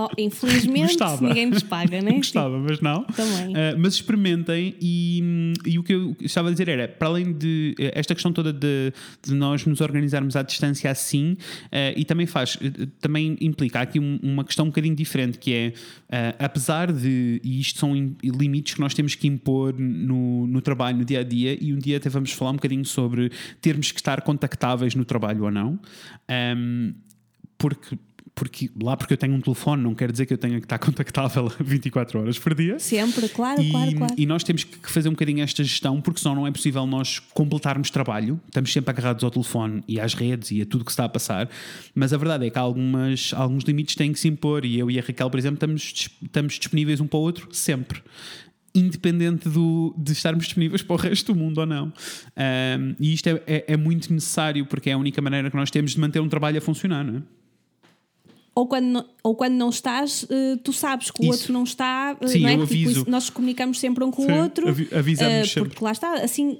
Oh, infelizmente ninguém nos paga, né? Gostava, mas não. Também. Uh, mas experimentem e, e, o que eu estava a dizer era, para além de eh, esta questão toda de, de nós nos organizarmos à distância assim, uh, e também faz, também implica aqui um, uma questão um bocadinho diferente, que é, uh, apesar de, e isto são limites que nós temos que impor no, no trabalho, no dia a dia, e um dia até vamos falar um bocadinho sobre termos que estar contactáveis no trabalho ou não. Um, porque porque lá porque eu tenho um telefone não quer dizer que eu tenha que estar contactável 24 horas por dia. Sempre, claro, e, claro, claro. E nós temos que fazer um bocadinho esta gestão, porque senão não é possível nós completarmos trabalho. Estamos sempre agarrados ao telefone e às redes e a tudo que se está a passar. Mas a verdade é que há algumas, alguns limites têm que se impor. E eu e a Raquel, por exemplo, estamos, estamos disponíveis um para o outro sempre independente do, de estarmos disponíveis para o resto do mundo ou não. Um, e isto é, é, é, muito necessário porque é a única maneira que nós temos de manter um trabalho a funcionar, não é? Ou quando, não, ou quando não estás, uh, tu sabes que o Isso. outro não está. Uh, Sim, não é? eu aviso. Tipo, nós comunicamos sempre um com Sim, o outro. Avi avisamos uh, Porque lá está, assim,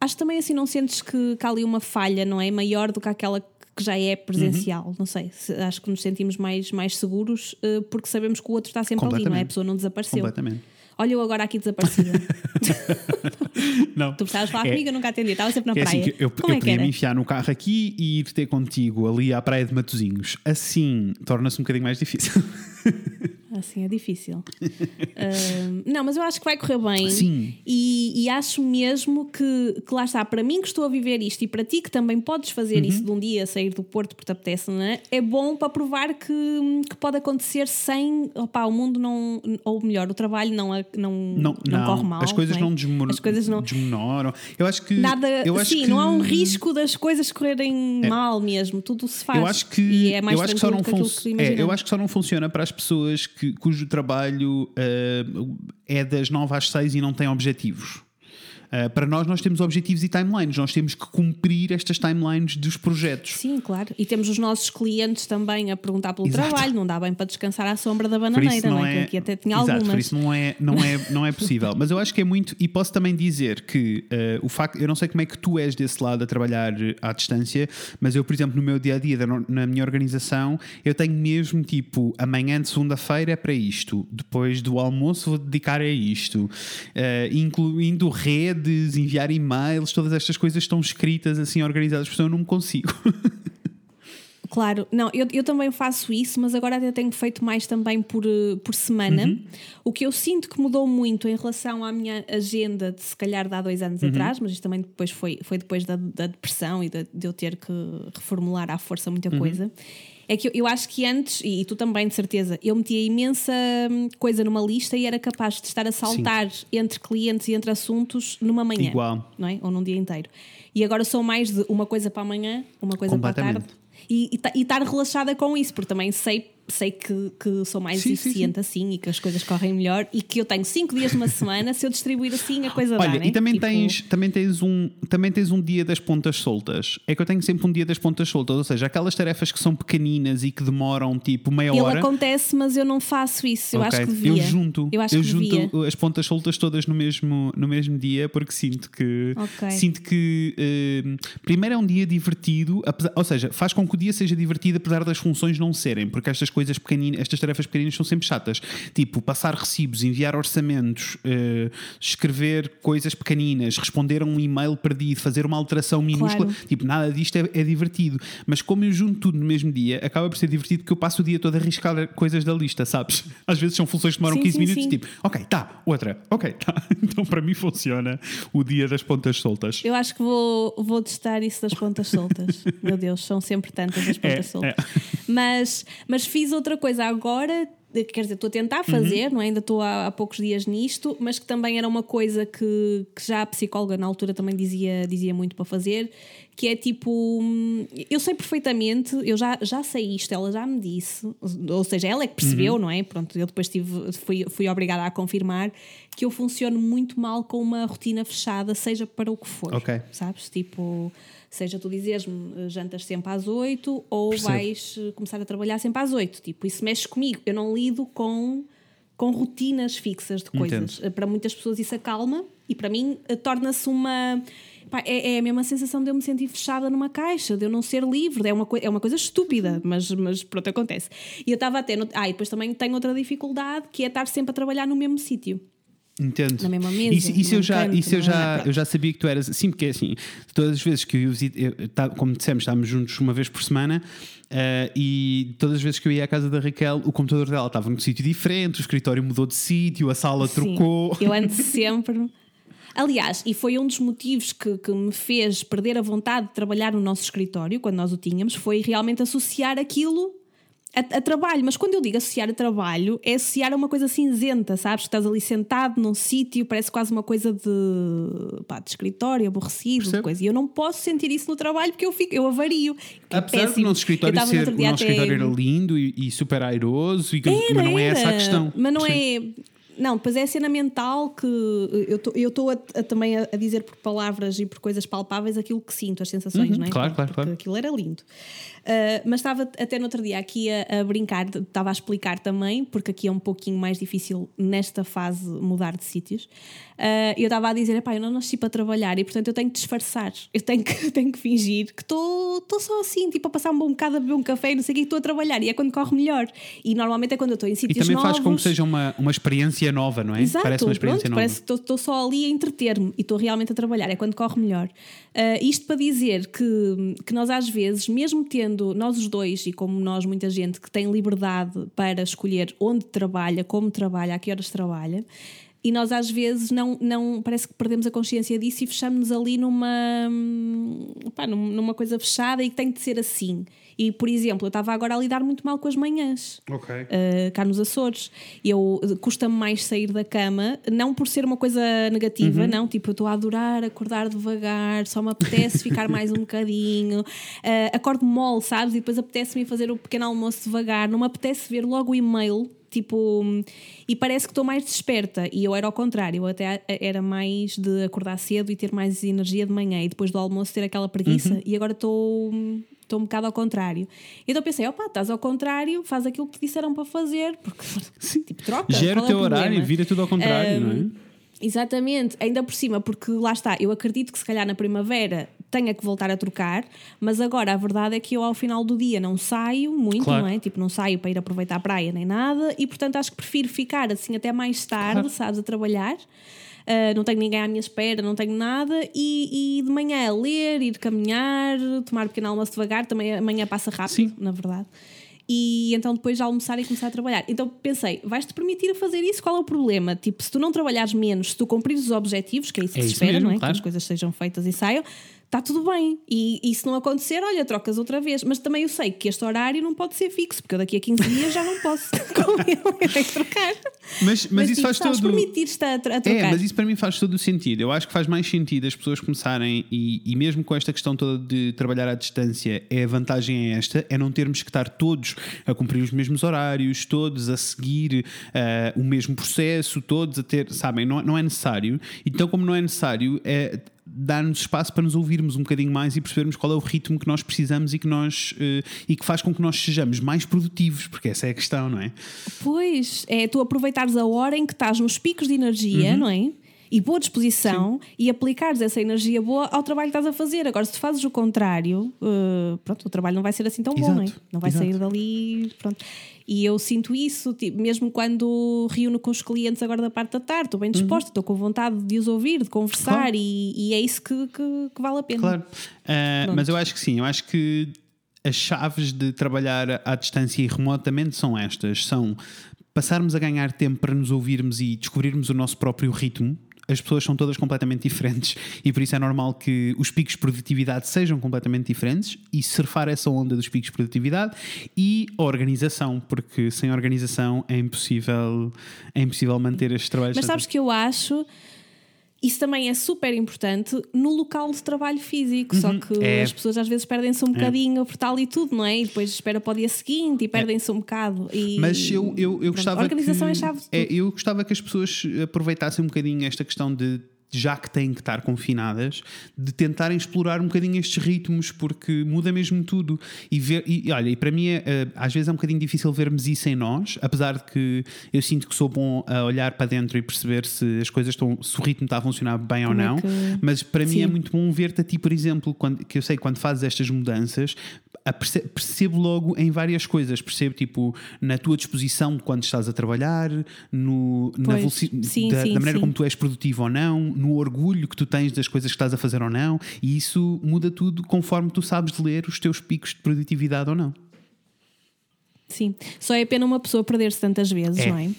acho que também assim não sentes que, que há ali uma falha, não é? Maior do que aquela que já é presencial, uhum. não sei, acho que nos sentimos mais, mais seguros porque sabemos que o outro está sempre ali, não é? A pessoa não desapareceu. Completamente. Olha, eu agora aqui desaparecida. não. Tu precisavas falar é, comigo, eu nunca atendi, estava sempre na é praia. Assim eu Como eu é podia me enfiar no carro aqui e ir ter contigo ali à praia de Matozinhos. Assim torna-se um bocadinho mais difícil. Assim é difícil. uh, não, mas eu acho que vai correr bem. Sim. E, e, acho mesmo que, que lá está, para mim que estou a viver isto e para ti que também podes fazer uhum. isso de um dia, sair do Porto porque te apetece, não é? É bom para provar que, que pode acontecer sem. Opá, o mundo não. Ou melhor, o trabalho não, não, não, não corre mal. As coisas não, é? as coisas não desmenoram. Eu acho que. Nada. Eu acho sim, que... não há um risco das coisas correrem é. mal mesmo. Tudo se faz. Eu acho que. E é mais eu acho que só não funciona. É, eu acho que só não funciona para as pessoas que, cujo trabalho uh, é das 9 às 6 e não tem objetivos. Uh, para nós, nós temos objetivos e timelines, nós temos que cumprir estas timelines dos projetos. Sim, claro. E temos os nossos clientes também a perguntar pelo Exato. trabalho, não dá bem para descansar à sombra da bananeira, não, é? Que aqui até tinha Exato, algumas. Por isso não é, não, é, não é possível. Mas eu acho que é muito, e posso também dizer que uh, o facto, eu não sei como é que tu és desse lado a trabalhar à distância, mas eu, por exemplo, no meu dia a dia, na minha organização, eu tenho mesmo tipo, amanhã de segunda-feira é para isto, depois do almoço vou dedicar a isto, uh, incluindo rede redes, enviar e-mails, todas estas coisas estão escritas assim, organizadas, porque eu não consigo. Claro, não, eu, eu também faço isso, mas agora até tenho feito mais também por, eh, por semana. Uhum. O que eu sinto que mudou muito em relação à minha agenda de se calhar de há dois anos uhum. atrás, mas isto também depois foi, foi depois da, da depressão e de, de, eu ter que reformular à força muita uhum. coisa. É que eu, eu, acho que antes, e, tu também de certeza, eu metia imensa hum, coisa numa lista e era capaz de estar a saltar Sim. entre clientes e entre assuntos numa manhã. Igual. Não é? Ou num dia inteiro. E agora sou mais de uma coisa para amanhã, uma coisa para a tarde e, estar relaxada com isso, porque também sei sei que, que sou mais sim, eficiente sim, sim. assim e que as coisas correm melhor e que eu tenho 5 dias numa semana, se eu distribuir assim a coisa Olha, dá, né? e também, tipo... tens, também, tens um, também tens um dia das pontas soltas. É que eu tenho sempre um dia das pontas soltas, ou seja, aquelas tarefas que são pequeninas e que demoram tipo meia Ele hora. Ele acontece, mas eu não faço isso. Eu okay. acho que devia. Eu junto, eu, acho eu junto devia. as pontas soltas todas no mesmo, no mesmo dia porque sinto que okay. sinto que uh, primeiro é um dia divertido, apesar, ou seja, faz com que o dia seja divertido apesar das funções não serem, porque estas coisas pequeninas, estas tarefas pequeninas são sempre chatas. Tipo, passar recibos, enviar orçamentos, uh, escrever coisas pequeninas, responder a um e-mail perdido, fazer uma alteração minúscula. Claro. Tipo, nada disto é, é, divertido. Mas como eu junto tudo no mesmo dia, acaba por ser divertido porque eu passo o dia todo a arriscar coisas da lista, sabes? Às vezes são funções que demoram sim, 15 sim, minutos, sim. tipo, ok, tá, outra, ok, tá. Então para mim funciona o dia das pontas soltas. Eu acho que vou, vou testar isso das pontas soltas. Meu Deus, são sempre tantas as pontas é, soltas. É. Mas, mas fiz outra coisa agora quer dizer, estou a tentar fazer, uhum. não é? ainda estou há, há, poucos dias nisto, mas que também era uma coisa que, que, já a psicóloga na altura também dizia, dizia muito para fazer, que é tipo, eu sei perfeitamente, eu já, já sei isto, ela já me disse, ou seja, ela é que percebeu, uhum. não é? Pronto, eu depois tive, fui, fui obrigada a confirmar que eu funciono muito mal com uma rotina fechada, seja para o que for, okay. sabes? Tipo Seja tu dizeres-me eh, jantas sempre às 8 ou Percebo. vais eh, começar a trabalhar sempre às 8. Tipo, isso mexe comigo. Eu não lido com, com rotinas fixas de coisas. Entendo. Eh, para muitas pessoas isso acalma e para mim torna-se uma. Pá, é, é, a mesma sensação de eu me sentir fechada numa caixa, de eu não ser livre. É uma, é uma coisa estúpida, mas, mas pronto, acontece. E eu estava até. No, ah, e depois também tenho outra dificuldade que é estar sempre a trabalhar no mesmo sítio. Entendo. Na mesma mesa. Isso, isso eu, já, canto, isso eu, já, eu já sabia que tu eras assim, porque é assim, todas as vezes que eu, eu tá, como dissemos, estávamos juntos uma vez por semana. Uh, e todas as vezes que eu ia à casa da Raquel, o computador dela estava num sítio diferente, o escritório mudou de sítio, a sala Sim, trocou. Eu ando sempre. Aliás, e foi um dos motivos que, que me fez perder a vontade de trabalhar no nosso escritório, quando nós o tínhamos, foi realmente associar aquilo a, a, trabalho, mas quando eu digo associar a trabalho, é associar a uma coisa cinzenta, sabes? Que estás ali sentado num sítio, parece quase uma coisa de, pá, de escritório, aborrecido, de coisa. E eu não posso sentir isso no trabalho porque eu fico, eu avario. É Apesar do nosso escritório ser, o nosso até... escritório era lindo e, e super airoso, e, era, mas não é essa a questão. Mas não Sim. é Não, depois é a cena mental que eu estou também a, a, dizer por palavras e por coisas palpáveis aquilo que sinto, as sensações, uhum, não é? Claro, claro, claro. Aquilo era lindo. Uh, mas estava até no outro dia aqui a, a brincar, estava a explicar também, porque aqui é um pouquinho mais difícil nesta fase mudar de sítios. Uh, eu estava a dizer, pá, eu não nasci para trabalhar e portanto eu tenho que disfarçar, eu tenho que, tenho que fingir que estou só assim, tipo a passar um bom bocado a beber um café e não sei o que, estou a trabalhar e é quando corre melhor. E normalmente é quando eu estou em sítios novos. E também novos, faz com que seja uma, uma experiência nova, não é? Exato, parece uma experiência pronto, nova. Parece que estou só ali a entreter-me e estou realmente a trabalhar, é quando corre melhor. Uh, isto para dizer que, que nós às vezes, mesmo tendo nós os dois e como nós, muita gente que tem liberdade para escolher onde trabalha, como trabalha, a que horas trabalha, e nós às vezes não, não parece que perdemos a consciência disso e fechamos-nos ali numa, pá, numa coisa fechada e que tem de ser assim. E, por exemplo, eu estava agora a lidar muito mal com as manhãs, okay. uh, cá nos Açores. Eu custa-me mais sair da cama, não por ser uma coisa negativa, uhum. não. Tipo, eu estou a adorar acordar devagar, só me apetece ficar mais um bocadinho. Uh, acordo mole, sabes? E depois apetece-me fazer o pequeno almoço devagar. Não me apetece ver logo o e-mail tipo, e parece que estou mais desperta. E eu era ao contrário, eu até era mais de acordar cedo e ter mais energia de manhã e depois do almoço ter aquela preguiça. Uhum. E agora estou estou um bocado ao contrário. Então pensei, opa, estás ao contrário, faz aquilo que te disseram para fazer, porque tipo, troca. Gera o teu é o horário e vira tudo ao contrário, um, não é? Exatamente, ainda por cima, porque lá está, eu acredito que se calhar na primavera tenha que voltar a trocar, mas agora a verdade é que eu ao final do dia não saio muito, claro. não é? Tipo, não saio para ir aproveitar a praia nem nada, e portanto acho que prefiro ficar assim até mais tarde, claro. sabes, a trabalhar. Uh, não tenho ninguém à minha espera, não tenho nada, e, e de manhã a ler, ir caminhar, tomar um pequeno almoço devagar, também amanhã passa rápido, Sim. na verdade e então depois de almoçar e começar a trabalhar. Então pensei, vais-te permitir fazer isso? Qual é o problema? Tipo, se tu não trabalhares menos, se tu cumprires os objetivos, que é isso que é se espera, mesmo, não é? Claro. Que as coisas sejam feitas e saiam, está tudo bem. E, e se não acontecer, olha, trocas outra vez. Mas também eu sei que este horário não pode ser fixo, porque eu daqui a 15 dias já não posso com ele, eu tenho que trocar. Mas, mas, mas isso faz todo. permitir-te a, a trocar. É, mas isso para mim faz todo o sentido. Eu acho que faz mais sentido as pessoas começarem, e, e mesmo com esta questão toda de trabalhar à distância, é a vantagem é esta: é não termos que estar todos a cumprir os mesmos horários, todos a seguir uh, o mesmo processo, todos a ter, sabem, não, não é necessário. Então, como não é necessário, é dar-nos espaço para nos ouvirmos um bocadinho mais e percebermos qual é o ritmo que nós precisamos e que, nós, uh, e que faz com que nós sejamos mais produtivos, porque essa é a questão, não é? Pois, é tu aproveitares a hora em que estás nos picos de energia, uhum. não é? E boa disposição Sim. e aplicares essa energia boa ao trabalho que estás a fazer. Agora, se tu fazes o contrário, uh, pronto, o trabalho não vai ser assim tão Exato. bom, não é? Não vai Exato. sair dali, pronto. E eu sinto isso, tipo, mesmo quando reúno com os clientes agora da parte da tarde, estou bem disposta, uhum. estou com vontade de os ouvir, de conversar claro. e, e, é isso que, que, que, vale a pena. Claro, uh, mas eu acho que sim, eu acho que as chaves de trabalhar à distância e remotamente são estas: são passarmos a ganhar tempo para nos ouvirmos e descobrirmos o nosso próprio ritmo as pessoas são todas completamente diferentes e por isso é normal que os picos de produtividade sejam completamente diferentes e surfar essa onda dos picos de produtividade e a organização, porque sem organização é impossível, é impossível manter estes trabalhos. Mas sabes que eu acho isso também é super importante no local de trabalho físico, uhum. só que é. as pessoas às vezes perdem-se um é. bocadinho por tal e tudo, não é? E depois espera para o dia seguinte e é. perdem-se é. um bocado. E, Mas eu, eu, eu gostava. A organização que, é chave é, eu gostava que as pessoas aproveitassem um bocadinho esta questão de já que têm que estar confinadas, de tentarem explorar um bocadinho estes ritmos, porque muda mesmo tudo. E, ver, e olha, e para mim é, eh, às vezes é um bocadinho difícil vermos isso em nós, apesar de que eu sinto que sou bom a olhar para dentro e perceber se as coisas estão, se o ritmo está a funcionar bem Como ou é não. É que... Mas para Sim. mim é muito bom ver-te a ti, por exemplo, quando, que eu sei que quando fazes estas mudanças, percebo logo em várias coisas. Percebo, tipo, na tua disposição quando estás a trabalhar, no, na sim, da, sim, da, maneira sim. como tu és produtivo ou não, no orgulho que tu tens das coisas que estás a fazer ou não, e isso muda tudo conforme tu sabes ler os teus picos de produtividade ou não. Sim, só é pena uma pessoa perder-se tantas vezes, é. não é?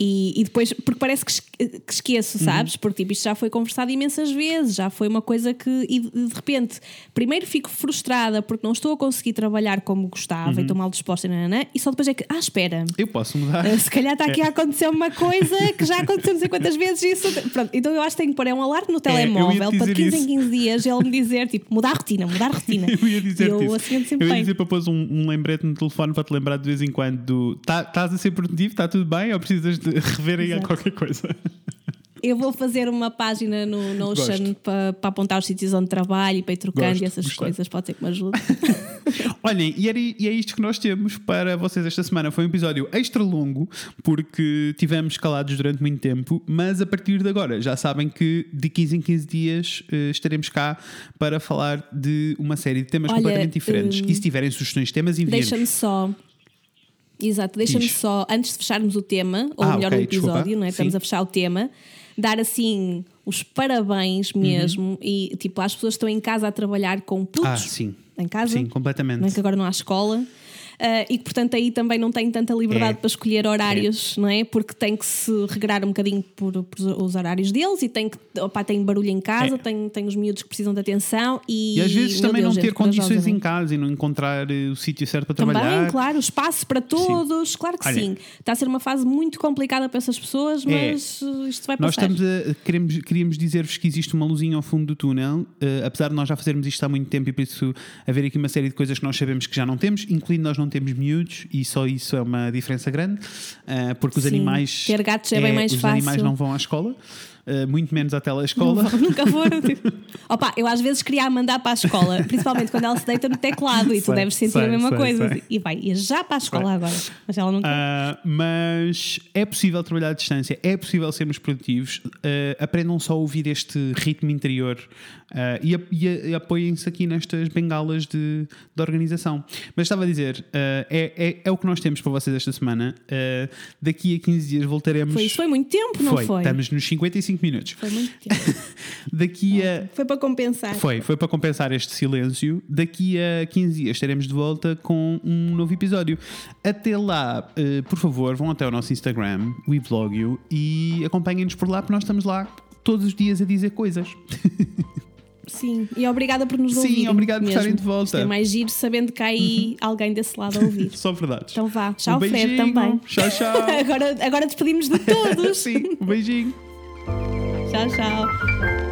E, e depois, porque parece que, que esqueço, uhum. sabes? Porque tipo, isto já foi conversado imensas vezes, já foi uma coisa que. E de repente, primeiro fico frustrada porque não estou a conseguir trabalhar como gostava uhum. e estou mal disposta, nanana, e só depois é que, ah, espera. Eu posso mudar. Uh, se calhar está aqui é. a acontecer uma coisa que já aconteceu não sei quantas vezes. Isso, pronto, então eu acho que tenho que pôr é um alarme no é, telemóvel para de 15 isso. em 15 dias ele me dizer, tipo, mudar a rotina, mudar a rotina. eu ia dizer eu, isso. Assim, eu ia dizer para pôr um, um lembrete no telefone para te lembrar de vez em quando: tá, estás a ser produtivo, está tudo bem, ou precisas reverem a Exato. qualquer coisa. Eu vou fazer uma página no Notion para, para apontar os sítios onde trabalho e para ir trocando Gosto, e essas gostei. coisas. Pode ser que me ajude. Olhem, e, era- e é isto que nós temos para vocês esta semana. Foi um episódio extra longo, porque tivemos calados durante muito tempo, mas a partir de agora já sabem que de 15 em 15 dias eh, estaremos cá para falar de uma série de temas Olha, completamente diferentes. hum, E se tiverem sugestões de temas, enviem Deixa-me só. Exato, deixa-me só, antes de fecharmos o tema, ou Ah, melhor, ok, o episódio, desculpa. não é? Estamos Sim. a fechar o tema, dar assim os parabéns mesmo e tipo às pessoas que estão em casa a trabalhar com putos Ah, sim. em casa, Sim, completamente. não é que agora não há escola. Ah, e que portanto aí também não tem tanta liberdade É. para escolher horários, não é? Porque tem que se regrar um bocadinho por, por os horários deles e tem que opá, tem barulho em casa, É. tem, tem os miúdos que precisam de atenção e, E às vezes também Deus, não ter condições em casa e não encontrar eh, o sítio certo para Também, trabalhar. claro, espaço para todos, claro que Olha. sim. Está a ser uma fase muito complicada para essas pessoas, É. mas uh, isto vai Nós passar. estamos a, queremos, queríamos dizer-vos que existe uma luzinha ao fundo do túnel, eh, apesar de nós já fazermos isto há muito tempo e por isso haver aqui uma série de coisas que nós sabemos que já não temos, incluindo nós não temos miúdos e só isso é uma diferença grande, eh, porque os Sim, animais. ter gatos é bem mais os fácil. animais não vão à escola, eh, muito menos à Não telescola. vou- Nunca foram. tipo. Opa, eu às vezes queria mandar para a escola, principalmente quando ela se deita no teclado e tu Sei, deves sentir sei, a mesma sei, coisa. E vai, ia já para a escola agora. Mas ela não quer. Ah, mas é possível trabalhar à distância, é possível sermos produtivos. Ah, aprendam só a ouvir este ritmo interior ah, e, e e apoiem-se aqui nestas bengalas de, de organização. Mas estava a dizer, ah, é, é, é o que nós temos para vocês esta semana. Ah, daqui a 15 dias voltaremos. Foi, isso foi muito tempo, não foi? Estamos nos 55 minutos. Foi muito tempo. Daqui a. Foi para compensar. Foi, foi para compensar este silêncio. Daqui a 15 dias estaremos de volta com um novo episódio. Até lá, por favor, vão até o nosso Instagram, o Vlogio, e acompanhem-nos por lá, porque nós estamos lá todos os dias a dizer coisas. Sim, e obrigada por nos Sim, ouvirem. obrigado por mesmo. estarem de volta. Isto é mais giro sabendo que há aí alguém desse lado a ouvir. Só verdades. Então vá, tchau, um Fred, também. Tchau, tchau. agora, agora despedimos de todos. Sim, um beijinho. tchau, tchau.